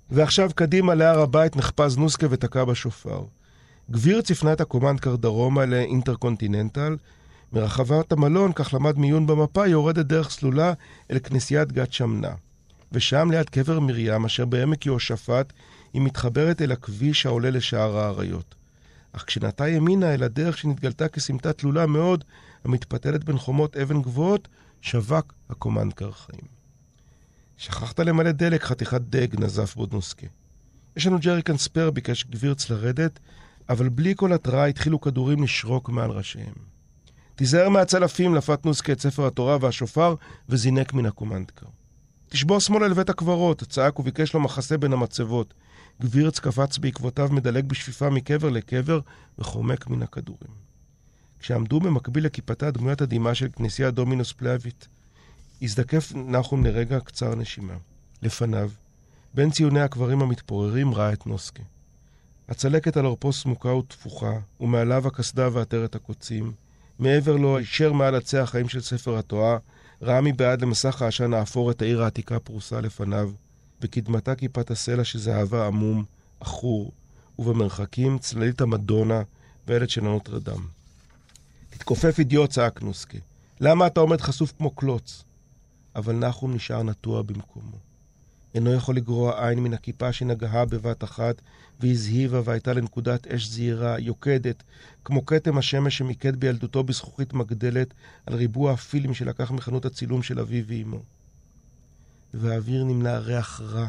ועכשיו קדימה להר הבית נחפז נוסקה ותקע בשופר. גביר צפנה את הקומנדקר דרומה לאינטרקונטיננטל, מרחבת המלון, כך למד מעיון במפה, יורדת דרך סלולה אל כנסיית גת שמנה. ושם, ליד קבר מרים, אשר בעמק יהושפט, היא מתחברת אל הכביש העולה לשער האריות. אך כשנטה ימינה אל הדרך שנתגלתה כסמטה תלולה מאוד, המתפתלת בין חומות אבן גבוהות, שווק הקומנדקר חיים. שכחת למלא דלק, חתיכת דג, נזף בודנוסקי. יש לנו ג'ריקן ספייר ביקש גבירץ לרדת, אבל בלי כל התראה התחילו כדורים לשרוק מעל ראשיהם. תיזהר מהצלפים, לפת נוסקה את ספר התורה והשופר, וזינק מן הקומנדקר. תשבור שמאלה לבית הקברות, צעק וביקש לו מחסה בין המצבות. גבירץ קפץ בעקבותיו, מדלג בשפיפה מקבר לקבר, וחומק מן הכדורים. כשעמדו במקביל לכיפתה דמוית הדמעה של כנסייה דומינוס פלאבית, הזדקף נחום לרגע קצר נשימה. לפניו, בין ציוני הקברים המתפוררים, ראה את נוסקה. הצלקת על עורפו סמוקה ותפוחה, ומעליו הקסדה ועטרת הקוצים. מעבר לו, הישר מעל עצי החיים של ספר התורה, ראה מבעד למסך העשן האפור את העיר העתיקה פרוסה לפניו, בקדמתה כיפת הסלע שזהבה עמום, עכור, ובמרחקים צללית המדונה והילד של הנוטרדם. תתכופף אידיוט, צעק נוסקה. למה אתה עומד חשוף כמו קלוץ? אבל נחום נשאר נטוע במקומו. אינו יכול לגרוע עין מן הכיפה שנגעה בבת אחת, והזהיבה והייתה לנקודת אש זהירה, יוקדת, כמו כתם השמש שמיקד בילדותו בזכוכית מגדלת על ריבוע הפילים שלקח מחנות הצילום של אביו ואמו. והאוויר נמנע ריח רע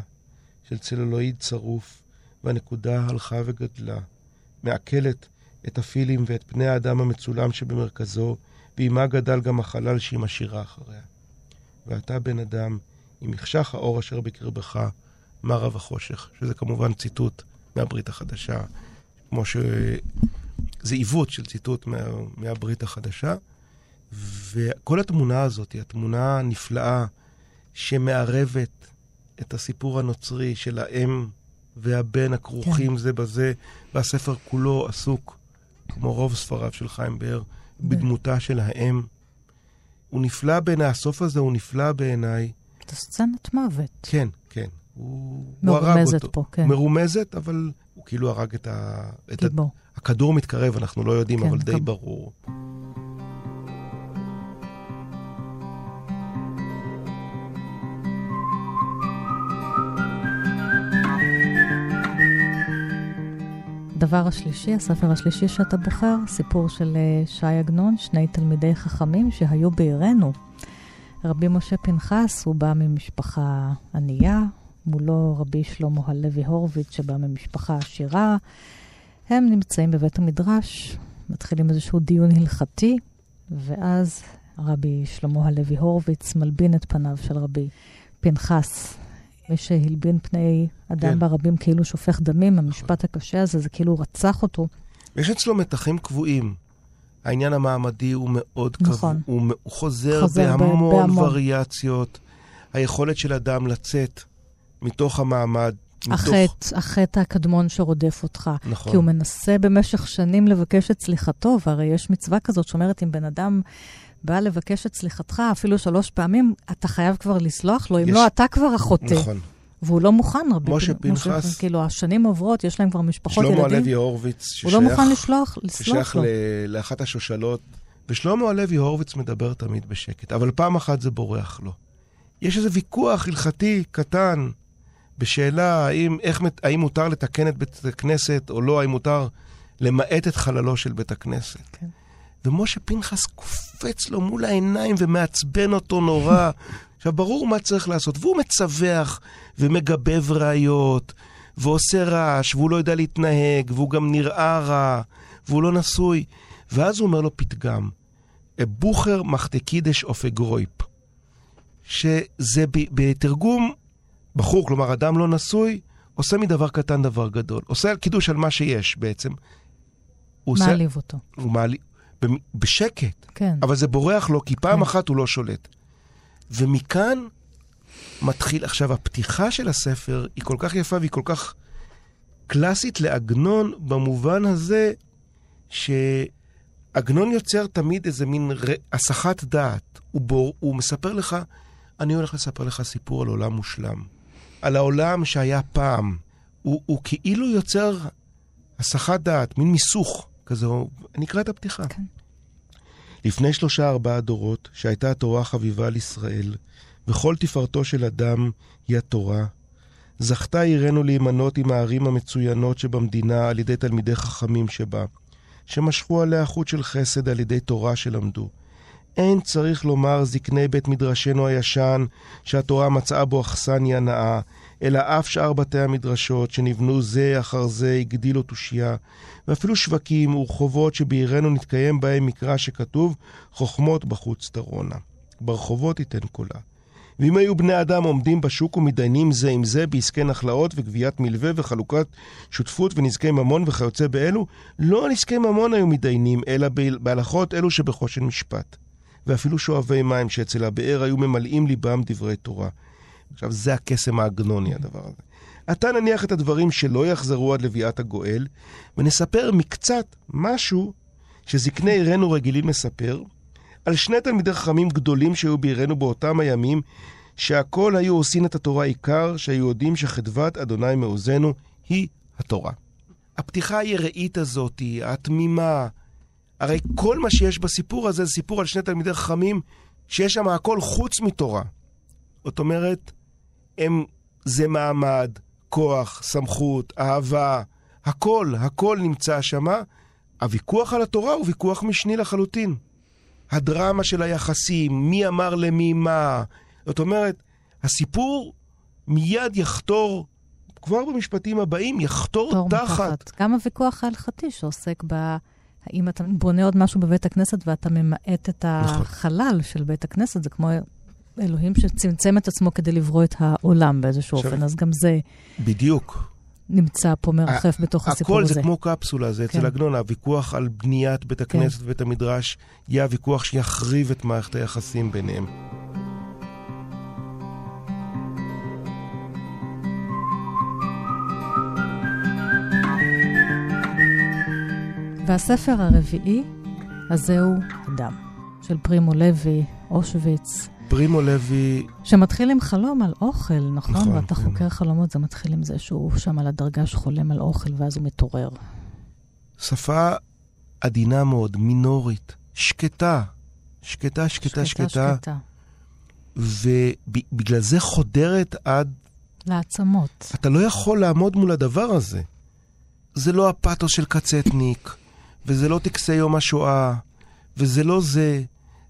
של צלולואיד צרוף, והנקודה הלכה וגדלה, מעכלת את הפילים ואת פני האדם המצולם שבמרכזו, ועימה גדל גם החלל שהיא משאירה אחריה. ואתה בן אדם, עם מחשך האור אשר בקרבך, מה רב החושך, שזה כמובן ציטוט מהברית החדשה, כמו ש... זה עיוות של ציטוט מה... מהברית החדשה. וכל התמונה הזאת היא התמונה הנפלאה שמערבת את הסיפור הנוצרי של האם והבן הכרוכים כן. זה בזה, והספר כולו עסוק, כמו רוב ספריו של חיים באר, בדמותה של האם. הוא נפלא בעיניי, הסוף הזה הוא נפלא בעיניי. את הסצנת מוות. כן, כן. הוא, הוא הרג אותו. פה, כן. מרומזת, אבל הוא כאילו הרג את ה... את ה... הכדור מתקרב, אנחנו לא יודעים, כן, אבל די ברור. הדבר השלישי, הספר השלישי שאתה בוחר, סיפור של אה, שי עגנון, שני תלמידי חכמים שהיו בעירנו. רבי משה פנחס, הוא בא ממשפחה ענייה, מולו רבי שלמה הלוי הורוביץ, שבא ממשפחה עשירה. הם נמצאים בבית המדרש, מתחילים איזשהו דיון הלכתי, ואז רבי שלמה הלוי הורוביץ מלבין את פניו של רבי פנחס. מי שהלבין פני אדם כן. ברבים כאילו שופך דמים, המשפט הקשה הזה, זה כאילו רצח אותו. יש אצלו מתחים קבועים. העניין המעמדי הוא מאוד נכון. קבוע, הוא, הוא חוזר, חוזר בהמון, בהמון וריאציות. היכולת של אדם לצאת מתוך המעמד, החטא, החטא הקדמון שרודף אותך. נכון. כי הוא מנסה במשך שנים לבקש את סליחתו, והרי יש מצווה כזאת שאומרת, אם בן אדם בא לבקש את סליחתך אפילו שלוש פעמים, אתה חייב כבר לסלוח לו, אם יש... לא, אתה כבר החוטא. נכון. והוא לא מוכן, רבי. משה פנחס. כאילו, השנים עוברות, יש להם כבר משפחות, ילדים. שלמה הלוי הורוביץ, ששייך... הוא לא מוכן לשלוח, לסלוח לו. ששייך לאחת השושלות. ושלמה הלוי הורוביץ מדבר תמיד בשקט, אבל פעם אחת זה בורח לו. יש איזה ויכוח הלכתי קטן בשאלה האם, איך, האם מותר לתקן את בית הכנסת או לא, האם מותר למעט את חללו של בית הכנסת. כן. ומשה פנחס קופץ לו מול העיניים ומעצבן אותו נורא. עכשיו, ברור מה צריך לעשות. והוא מצווח ומגבב ראיות, ועושה רעש, והוא לא יודע להתנהג, והוא גם נראה רע, והוא לא נשוי. ואז הוא אומר לו פתגם, בוכר מחטקידש אוף אגרויפ, שזה בתרגום, בחור, כלומר אדם לא נשוי, עושה מדבר קטן דבר גדול. עושה קידוש על מה שיש בעצם. מעליב עושה, אותו. הוא מעליב, בשקט. כן. אבל זה בורח לו, כי פעם כן. אחת הוא לא שולט. ומכאן מתחיל, עכשיו, הפתיחה של הספר היא כל כך יפה והיא כל כך קלאסית לעגנון במובן הזה שעגנון יוצר תמיד איזה מין ר... הסחת דעת. הוא, בור, הוא מספר לך, אני הולך לספר לך סיפור על עולם מושלם. על העולם שהיה פעם. הוא, הוא כאילו יוצר הסחת דעת, מין מיסוך כזה. אני אקרא את הפתיחה. כן. לפני שלושה ארבעה דורות, שהייתה התורה חביבה על ישראל, וכל תפארתו של אדם היא התורה, זכתה עירנו להימנות עם הערים המצוינות שבמדינה על ידי תלמידי חכמים שבה, שמשכו עליה חוט של חסד על ידי תורה שלמדו. אין צריך לומר זקני בית מדרשנו הישן, שהתורה מצאה בו אכסניה נאה, אלא אף שאר בתי המדרשות, שנבנו זה אחר זה, הגדילו תושייה, ואפילו שווקים ורחובות שבעירנו נתקיים בהם מקרא שכתוב, חוכמות בחוץ תרונה. ברחובות ייתן קולה. ואם היו בני אדם עומדים בשוק ומתדיינים זה עם זה בעסקי נחלאות וגביית מלווה וחלוקת שותפות ונזקי ממון וכיוצא באלו, לא על עסקי ממון היו מתדיינים, אלא בהלכות אלו שבחושן משפט. ואפילו שואבי מים שאצל הבאר היו ממלאים ליבם דברי תורה. עכשיו, זה הקסם העגנוני, הדבר הזה. עתה נניח את הדברים שלא יחזרו עד לביאת הגואל, ונספר מקצת משהו שזקני עירנו רגילים לספר, על שני תלמידי חכמים גדולים שהיו בעירנו באותם הימים, שהכל היו עושים את התורה עיקר, שהיו יודעים שחדוות אדוני מעוזנו היא התורה. הפתיחה היראית הזאת, התמימה, הרי כל מה שיש בסיפור הזה זה סיפור על שני תלמידי חכמים שיש שם הכל חוץ מתורה. זאת אומרת, הם, זה מעמד, כוח, סמכות, אהבה, הכל, הכל נמצא שם. הוויכוח על התורה הוא ויכוח משני לחלוטין. הדרמה של היחסים, מי אמר למי מה. זאת אומרת, הסיפור מיד יחתור, כבר במשפטים הבאים, יחתור תחת. גם הוויכוח ההלכתי שעוסק ב... האם אתה בונה עוד משהו בבית הכנסת ואתה ממעט את נכון. החלל נכון. של בית הכנסת, זה כמו אלוהים שצמצם את עצמו כדי לברוא את העולם באיזשהו עכשיו, אופן, אז גם זה... בדיוק. נמצא פה מרחף בתוך הסיפור הזה. הכל זה כמו קפסולה, זה כן. אצל עגנון, הוויכוח על בניית בית הכנסת כן. ובית המדרש יהיה הוויכוח שיחריב את מערכת היחסים ביניהם. והספר הרביעי, הזהו אדם, של פרימו לוי, אושוויץ. פרימו לוי... שמתחיל עם חלום על אוכל, נכון? נכון. ואתה כן. חוקר חלומות, זה מתחיל עם זה שהוא שם על הדרגה שחולם על אוכל, ואז הוא מתעורר. שפה עדינה מאוד, מינורית, שקטה. שקטה, שקטה, שקטה. שקטה. ובגלל זה חודרת עד... לעצמות. אתה לא יכול לעמוד מול הדבר הזה. זה לא הפתוס של קצטניק, וזה לא טקסי יום השואה, וזה לא זה.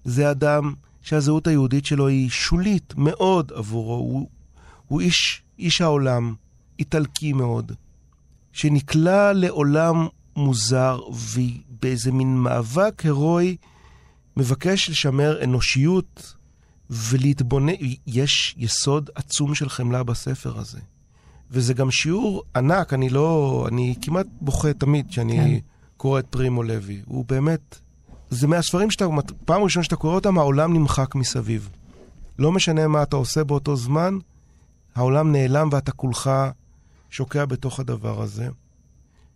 זה אדם שהזהות היהודית שלו היא שולית מאוד עבורו. הוא, הוא איש, איש העולם, איטלקי מאוד, שנקלע לעולם מוזר, ובאיזה מין מאבק הירואי מבקש לשמר אנושיות ולהתבונן. יש יסוד עצום של חמלה בספר הזה. וזה גם שיעור ענק, אני לא... אני כמעט בוכה תמיד כשאני כן. קורא את פרימו לוי. הוא באמת זה מהספרים שאתה, פעם ראשונה שאתה קורא אותם, העולם נמחק מסביב. לא משנה מה אתה עושה באותו זמן, העולם נעלם ואתה כולך שוקע בתוך הדבר הזה.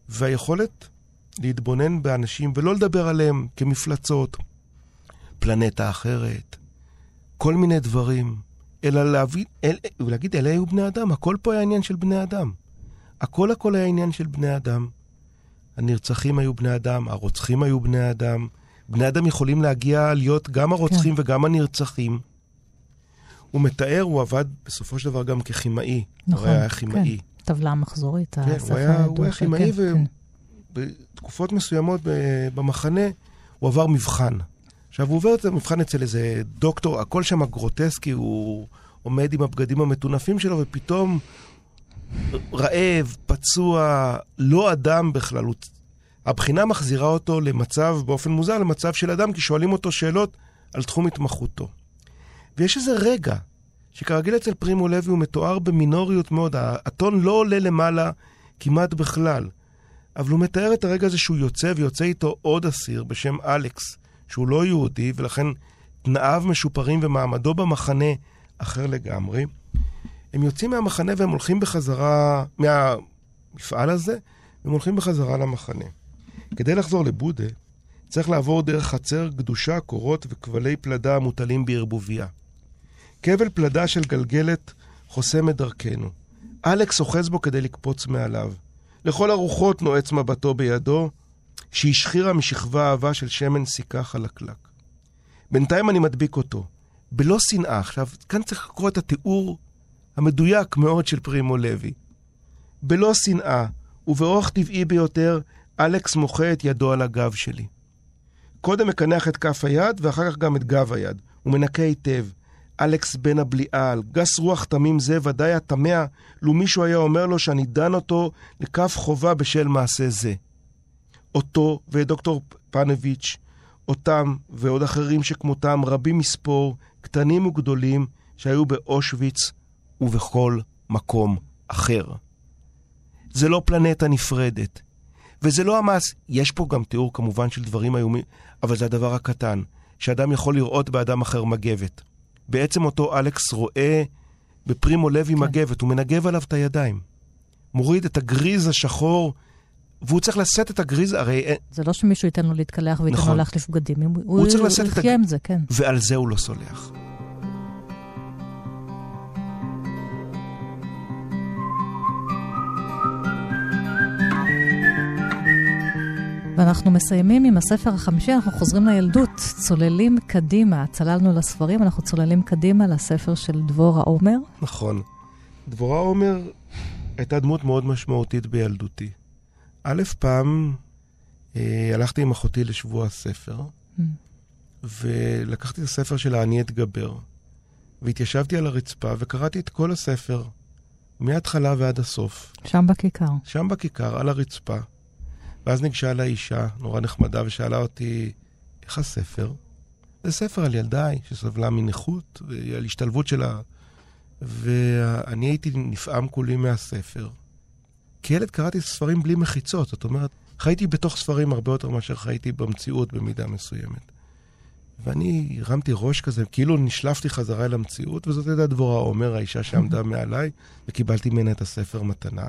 והיכולת להתבונן באנשים ולא לדבר עליהם כמפלצות, פלנטה אחרת, כל מיני דברים, אלא להביא, אל, ולהגיד, אלה היו בני אדם, הכל פה היה עניין של בני אדם. הכל הכל היה עניין של בני אדם. הנרצחים היו בני אדם, הרוצחים היו בני אדם, בני אדם יכולים להגיע להיות גם הרוצחים כן. וגם הנרצחים. הוא מתאר, הוא עבד בסופו של דבר גם ככימאי. נכון, הוא היה כימאי. כן. טבלה מחזורית, כן, הוא היה, הוא היה כימאי, כן, ובתקופות כן. מסוימות במחנה הוא עבר מבחן. עכשיו, הוא עובר את המבחן אצל איזה דוקטור, הכל שם גרוטסקי, הוא עומד עם הבגדים המטונפים שלו, ופתאום רעב, פצוע, לא אדם בכלל, הוא הבחינה מחזירה אותו למצב, באופן מוזר, למצב של אדם, כי שואלים אותו שאלות על תחום התמחותו. ויש איזה רגע, שכרגיל אצל פרימו לוי הוא מתואר במינוריות מאוד, הטון לא עולה למעלה כמעט בכלל, אבל הוא מתאר את הרגע הזה שהוא יוצא, ויוצא איתו עוד אסיר בשם אלכס, שהוא לא יהודי, ולכן תנאיו משופרים ומעמדו במחנה אחר לגמרי. הם יוצאים מהמחנה והם הולכים בחזרה, מהמפעל הזה, הם הולכים בחזרה למחנה. כדי לחזור לבודה, צריך לעבור דרך חצר גדושה, קורות וכבלי פלדה המוטלים בערבוביה. כבל פלדה של גלגלת חוסם את דרכנו. אלכס אוחז בו כדי לקפוץ מעליו. לכל הרוחות נועץ מבטו בידו, שהשחירה משכבה אהבה של שמן סיכה חלקלק. בינתיים אני מדביק אותו, בלא שנאה. עכשיו, כאן צריך לקרוא את התיאור המדויק מאוד של פרימו לוי. בלא שנאה, ובאורח טבעי ביותר, אלכס מוחה את ידו על הגב שלי. קודם מקנח את כף היד, ואחר כך גם את גב היד. הוא מנקה היטב. אלכס בן הבליעל, גס רוח תמים זה ודאי התמה, לו מישהו היה אומר לו שאני דן אותו לכף חובה בשל מעשה זה. אותו ואת דוקטור פנביץ', אותם ועוד אחרים שכמותם, רבים מספור, קטנים וגדולים, שהיו באושוויץ ובכל מקום אחר. זה לא פלנטה נפרדת. וזה לא המס, יש פה גם תיאור כמובן של דברים איומים, אבל זה הדבר הקטן, שאדם יכול לראות באדם אחר מגבת. בעצם אותו אלכס רואה בפרימו לוי כן. מגבת, הוא מנגב עליו את הידיים. מוריד את הגריז השחור, והוא צריך לשאת את הגריז, הרי... זה לא שמישהו ייתן לו להתקלח וייתן נכון. לו להחליף בגדים, הוא, הוא צריך לשאת את הגריז, כן. ועל זה הוא לא סולח. ואנחנו מסיימים עם הספר החמישי, אנחנו חוזרים לילדות, צוללים קדימה, צללנו לספרים, אנחנו צוללים קדימה לספר של דבורה עומר. נכון. דבורה עומר הייתה דמות מאוד משמעותית בילדותי. א', פעם אה, הלכתי עם אחותי לשבוע הספר, mm. ולקחתי את הספר של "אני אתגבר", והתיישבתי על הרצפה וקראתי את כל הספר, מההתחלה ועד הסוף. שם בכיכר. שם בכיכר, על הרצפה. ואז ניגשה אליי אישה נורא נחמדה ושאלה אותי, איך הספר? זה ספר על ילדיי שסבלה מנכות, על השתלבות שלה. ואני הייתי נפעם כולי מהספר. כילד קראתי ספרים בלי מחיצות, זאת אומרת, חייתי בתוך ספרים הרבה יותר מאשר חייתי במציאות במידה מסוימת. ואני הרמתי ראש כזה, כאילו נשלפתי חזרה אל המציאות, וזאת הייתה דבורה עומר, האישה שעמדה מעליי, וקיבלתי ממנה את הספר מתנה.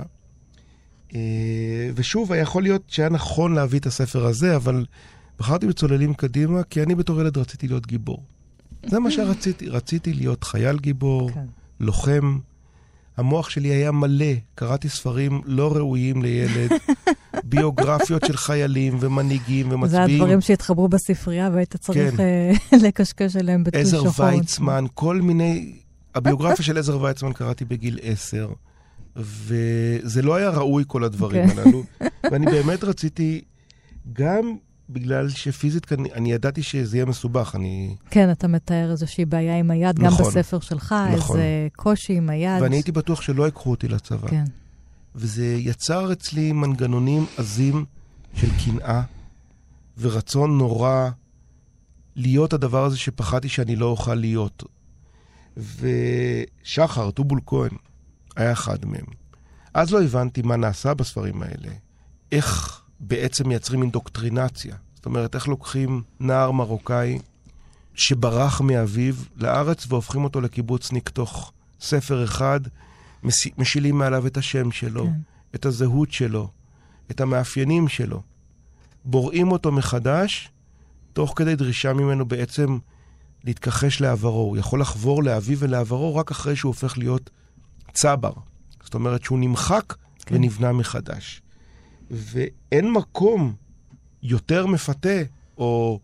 אה, ושוב, יכול להיות שהיה נכון להביא את הספר הזה, אבל בחרתי בצוללים קדימה, כי אני בתור ילד רציתי להיות גיבור. זה מה שרציתי, רציתי להיות חייל גיבור, כן. לוחם. המוח שלי היה מלא, קראתי ספרים לא ראויים לילד, ביוגרפיות של חיילים ומנהיגים ומצביעים. זה הדברים שהתחברו בספרייה והיית צריך כן. אה, לקשקש עליהם בטור שחור. עזר ויצמן, כל מיני... הביוגרפיה של עזר ויצמן קראתי בגיל עשר. וזה לא היה ראוי כל הדברים okay. כן. הללו. ואני באמת רציתי, גם בגלל שפיזית כאן, אני ידעתי שזה יהיה מסובך, אני... כן, אתה מתאר איזושהי בעיה עם היד, נכון, גם בספר שלך, נכון. איזה קושי עם היד. ואני הייתי בטוח שלא ייקחו אותי לצבא. כן. וזה יצר אצלי מנגנונים עזים של קנאה ורצון נורא להיות הדבר הזה שפחדתי שאני לא אוכל להיות. ושחר, טובול כהן, היה אחד מהם. אז לא הבנתי מה נעשה בספרים האלה. איך בעצם מייצרים אינדוקטרינציה. זאת אומרת, איך לוקחים נער מרוקאי שברח מאביו לארץ והופכים אותו לקיבוצניק תוך ספר אחד, משילים מעליו את השם שלו, כן. את הזהות שלו, את המאפיינים שלו. בוראים אותו מחדש, תוך כדי דרישה ממנו בעצם להתכחש לעברו. הוא יכול לחבור לאביו ולעברו רק אחרי שהוא הופך להיות צבר. זאת אומרת שהוא נמחק כן. ונבנה מחדש. ואין מקום יותר מפתה, או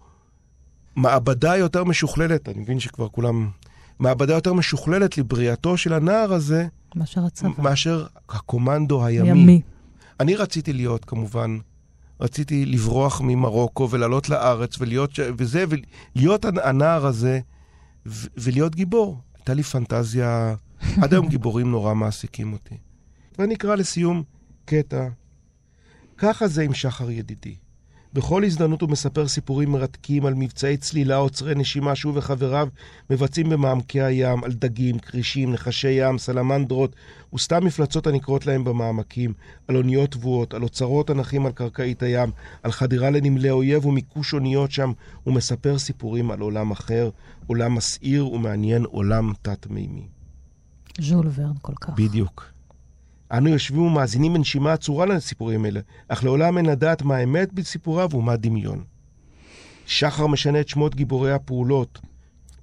מעבדה יותר משוכללת, אני מבין שכבר כולם... מעבדה יותר משוכללת לבריאתו של הנער הזה, מאשר הצבא. מאשר הקומנדו הימי. ימי. אני רציתי להיות, כמובן, רציתי לברוח ממרוקו ולעלות לארץ ולהיות, וזה, ולהיות הנער הזה ולהיות גיבור. הייתה לי פנטזיה עד היום גיבורים נורא מעסיקים אותי. ואני אקרא לסיום קטע. ככה זה עם שחר ידידי. בכל הזדמנות הוא מספר סיפורים מרתקים על מבצעי צלילה עוצרי נשימה שהוא וחבריו מבצעים במעמקי הים, על דגים, כרישים, נחשי ים, סלמנדרות וסתם מפלצות הנקרות להם במעמקים, על אוניות תבואות, על אוצרות הנחים על קרקעית הים, על חדירה לנמלי אויב ומיקוש אוניות שם, הוא מספר סיפורים על עולם אחר, עולם מסעיר ומעניין, עולם תת-מימי. ז'ול ורן כל כך. בדיוק. אנו יושבים ומאזינים בנשימה עצורה לסיפורים אלה, אך לעולם אין לדעת מה אמת בסיפוריו ומה דמיון. שחר משנה את שמות גיבורי הפעולות,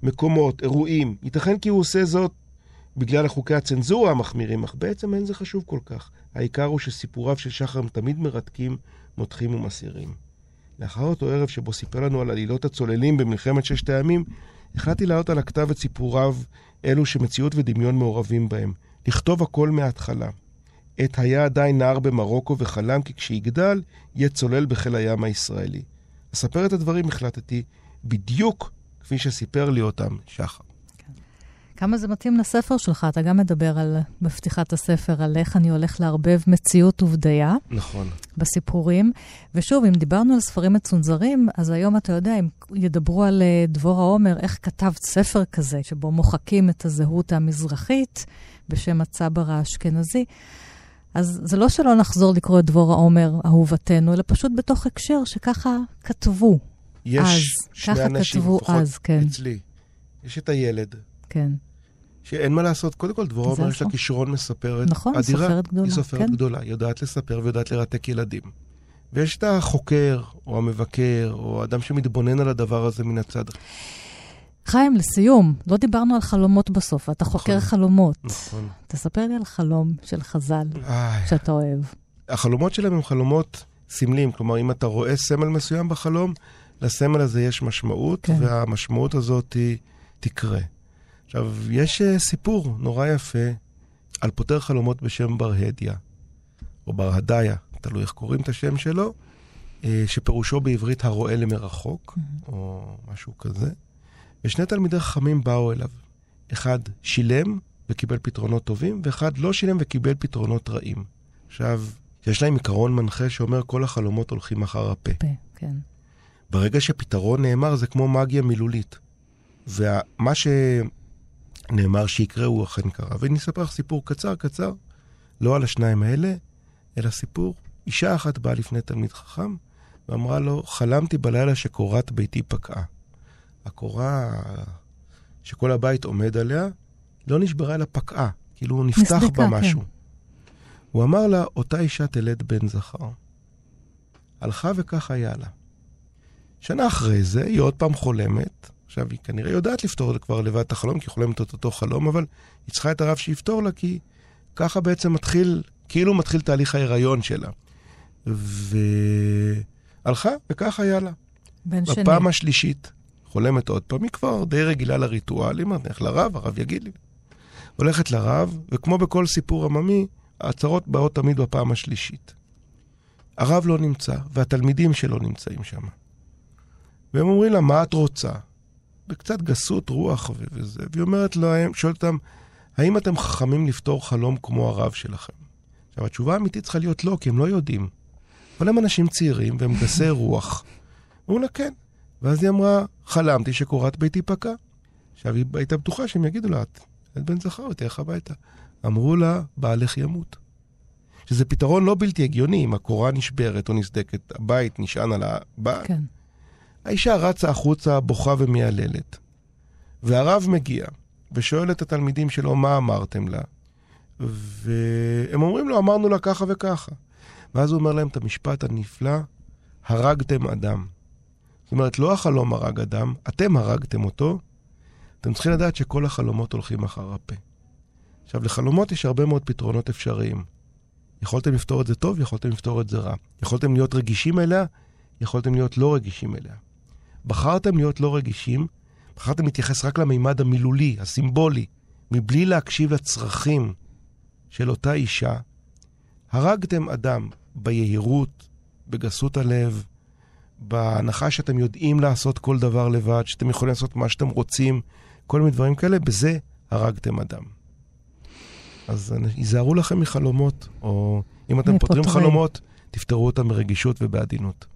מקומות, אירועים. ייתכן כי הוא עושה זאת בגלל חוקי הצנזורה המחמירים, אך בעצם אין זה חשוב כל כך. העיקר הוא שסיפוריו של שחר הם תמיד מרתקים, מותחים ומסעירים. לאחר אותו ערב שבו סיפר לנו על עלילות הצוללים במלחמת ששת הימים, החלטתי לעלות על הכתב את סיפוריו אלו שמציאות ודמיון מעורבים בהם. לכתוב הכל מההתחלה. עת היה עדיין נער במרוקו וחלם כי כשיגדל, יהיה צולל בחיל הים הישראלי. לספר את הדברים החלטתי בדיוק כפי שסיפר לי אותם שחר. כמה זה מתאים לספר שלך, אתה גם מדבר על, בפתיחת הספר על איך אני הולך לערבב מציאות ובדיה. נכון. בסיפורים. ושוב, אם דיברנו על ספרים מצונזרים, אז היום אתה יודע, אם ידברו על uh, דבורה עומר, איך כתבת ספר כזה, שבו מוחקים את הזהות המזרחית בשם הצבר האשכנזי. אז זה לא שלא נחזור לקרוא את דבורה עומר, אהובתנו, אלא פשוט בתוך הקשר שככה כתבו יש אז. שני ככה אנשים, לפחות אז, כן. אצלי. יש את הילד, כן. שאין מה לעשות, קודם כל דבורה יש לה נכון. כישרון מספרת נכון, אדירה. סופרת גדולה, היא סופרת כן. גדולה, היא יודעת לספר ויודעת לרתק ילדים. ויש את החוקר, או המבקר, או האדם שמתבונן על הדבר הזה מן הצד. חיים, לסיום, לא דיברנו על חלומות בסוף, אתה חוקר נכון. חלומות. נכון. תספר לי על חלום של חז"ל איי. שאתה אוהב. החלומות שלהם הם חלומות סמליים, כלומר, אם אתה רואה סמל מסוים בחלום, לסמל הזה יש משמעות. כן. והמשמעות הזאת היא תקרה. עכשיו, יש uh, סיפור נורא יפה על פותר חלומות בשם בר הדיה, או בר הדיה, תלוי איך קוראים את השם שלו, uh, שפירושו בעברית הרואה למרחוק, או משהו כזה. ושני תלמידי חכמים באו אליו. אחד שילם וקיבל פתרונות טובים, ואחד לא שילם וקיבל פתרונות רעים. עכשיו, יש להם עיקרון מנחה שאומר כל החלומות הולכים אחר הפה. פה, כן. ברגע שפתרון נאמר זה כמו מגיה מילולית. ומה שנאמר שיקרה הוא אכן קרה. ואני אספר לך סיפור קצר קצר, לא על השניים האלה, אלא סיפור. אישה אחת באה לפני תלמיד חכם ואמרה לו, חלמתי בלילה שקורת ביתי פקעה. הקורה שכל הבית עומד עליה, לא נשברה אלא פקעה, כאילו נפתח נסדקה, בה משהו. כן. הוא אמר לה, אותה אישה תלד בן זכר. הלכה וכך היה לה. שנה אחרי זה, היא עוד פעם חולמת. עכשיו, היא כנראה יודעת לפתור כבר לבד את החלום, כי היא חולמת את אותו חלום, אבל היא צריכה את הרב שיפתור לה, כי ככה בעצם מתחיל, כאילו מתחיל תהליך ההיריון שלה. והלכה, וכך היה לה. בן שני. בפעם השלישית, חולמת עוד פעם, היא כבר די רגילה לריטואלים, אז נלך לרב, הרב יגיד לי. הולכת לרב, וכמו בכל סיפור עממי, ההצהרות באות תמיד בפעם השלישית. הרב לא נמצא, והתלמידים שלו נמצאים שם. והם אומרים לה, מה את רוצה? בקצת גסות רוח וזה, והיא אומרת להם, שואלת אותם, האם אתם חכמים לפתור חלום כמו הרב שלכם? עכשיו, התשובה האמיתית צריכה להיות לא, כי הם לא יודעים. אבל הם אנשים צעירים והם גסי רוח. אמרו לה, כן. ואז היא אמרה, חלמתי שקורת ביתי פקע. עכשיו, היא הייתה בטוחה שהם יגידו לה, את את בן זכר ותלך הביתה. אמרו לה, בעלך ימות. שזה פתרון לא בלתי הגיוני, אם הקורה נשברת או נסדקת, הבית נשען על הבעל. כן. האישה רצה החוצה, בוכה ומייללת. והרב מגיע, ושואל את התלמידים שלו, מה אמרתם לה? והם אומרים לו, אמרנו לה ככה וככה. ואז הוא אומר להם את המשפט הנפלא, הרגתם אדם. זאת אומרת, לא החלום הרג אדם, אתם הרגתם אותו. אתם צריכים לדעת שכל החלומות הולכים אחר הפה. עכשיו, לחלומות יש הרבה מאוד פתרונות אפשריים. יכולתם לפתור את זה טוב, יכולתם לפתור את זה רע. יכולתם להיות רגישים אליה, יכולתם להיות לא רגישים אליה. בחרתם להיות לא רגישים, בחרתם להתייחס רק למימד המילולי, הסימבולי, מבלי להקשיב לצרכים של אותה אישה, הרגתם אדם ביהירות, בגסות הלב, בהנחה שאתם יודעים לעשות כל דבר לבד, שאתם יכולים לעשות מה שאתם רוצים, כל מיני דברים כאלה, בזה הרגתם אדם. אז היזהרו לכם מחלומות, או אם אתם פותרים. חלומות, תפתרו אותם ברגישות ובעדינות.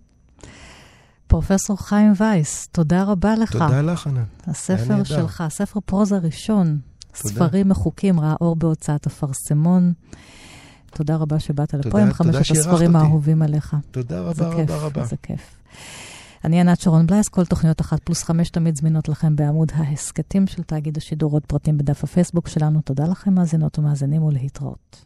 פרופסור חיים וייס, תודה רבה לך. תודה לך. היה הספר. שלך, ספר פרוזה ראשון, תודה. ספרים מחוקים, ראה אור בהוצאת אפרסמון. תודה רבה שבאת לפה תודה- עם חמשת הספרים. האהובים עליך. תודה זה רבה כיף, רבה רבה. זה כיף. אני ענת שרון בלייס, כל תוכניות אחת פלוס חמש תמיד זמינות לכם בעמוד ההסכתים של תאגיד השידור, עוד פרטים בדף הפייסבוק שלנו. תודה לכם, מאזינות ומאזינים, ולהתראות.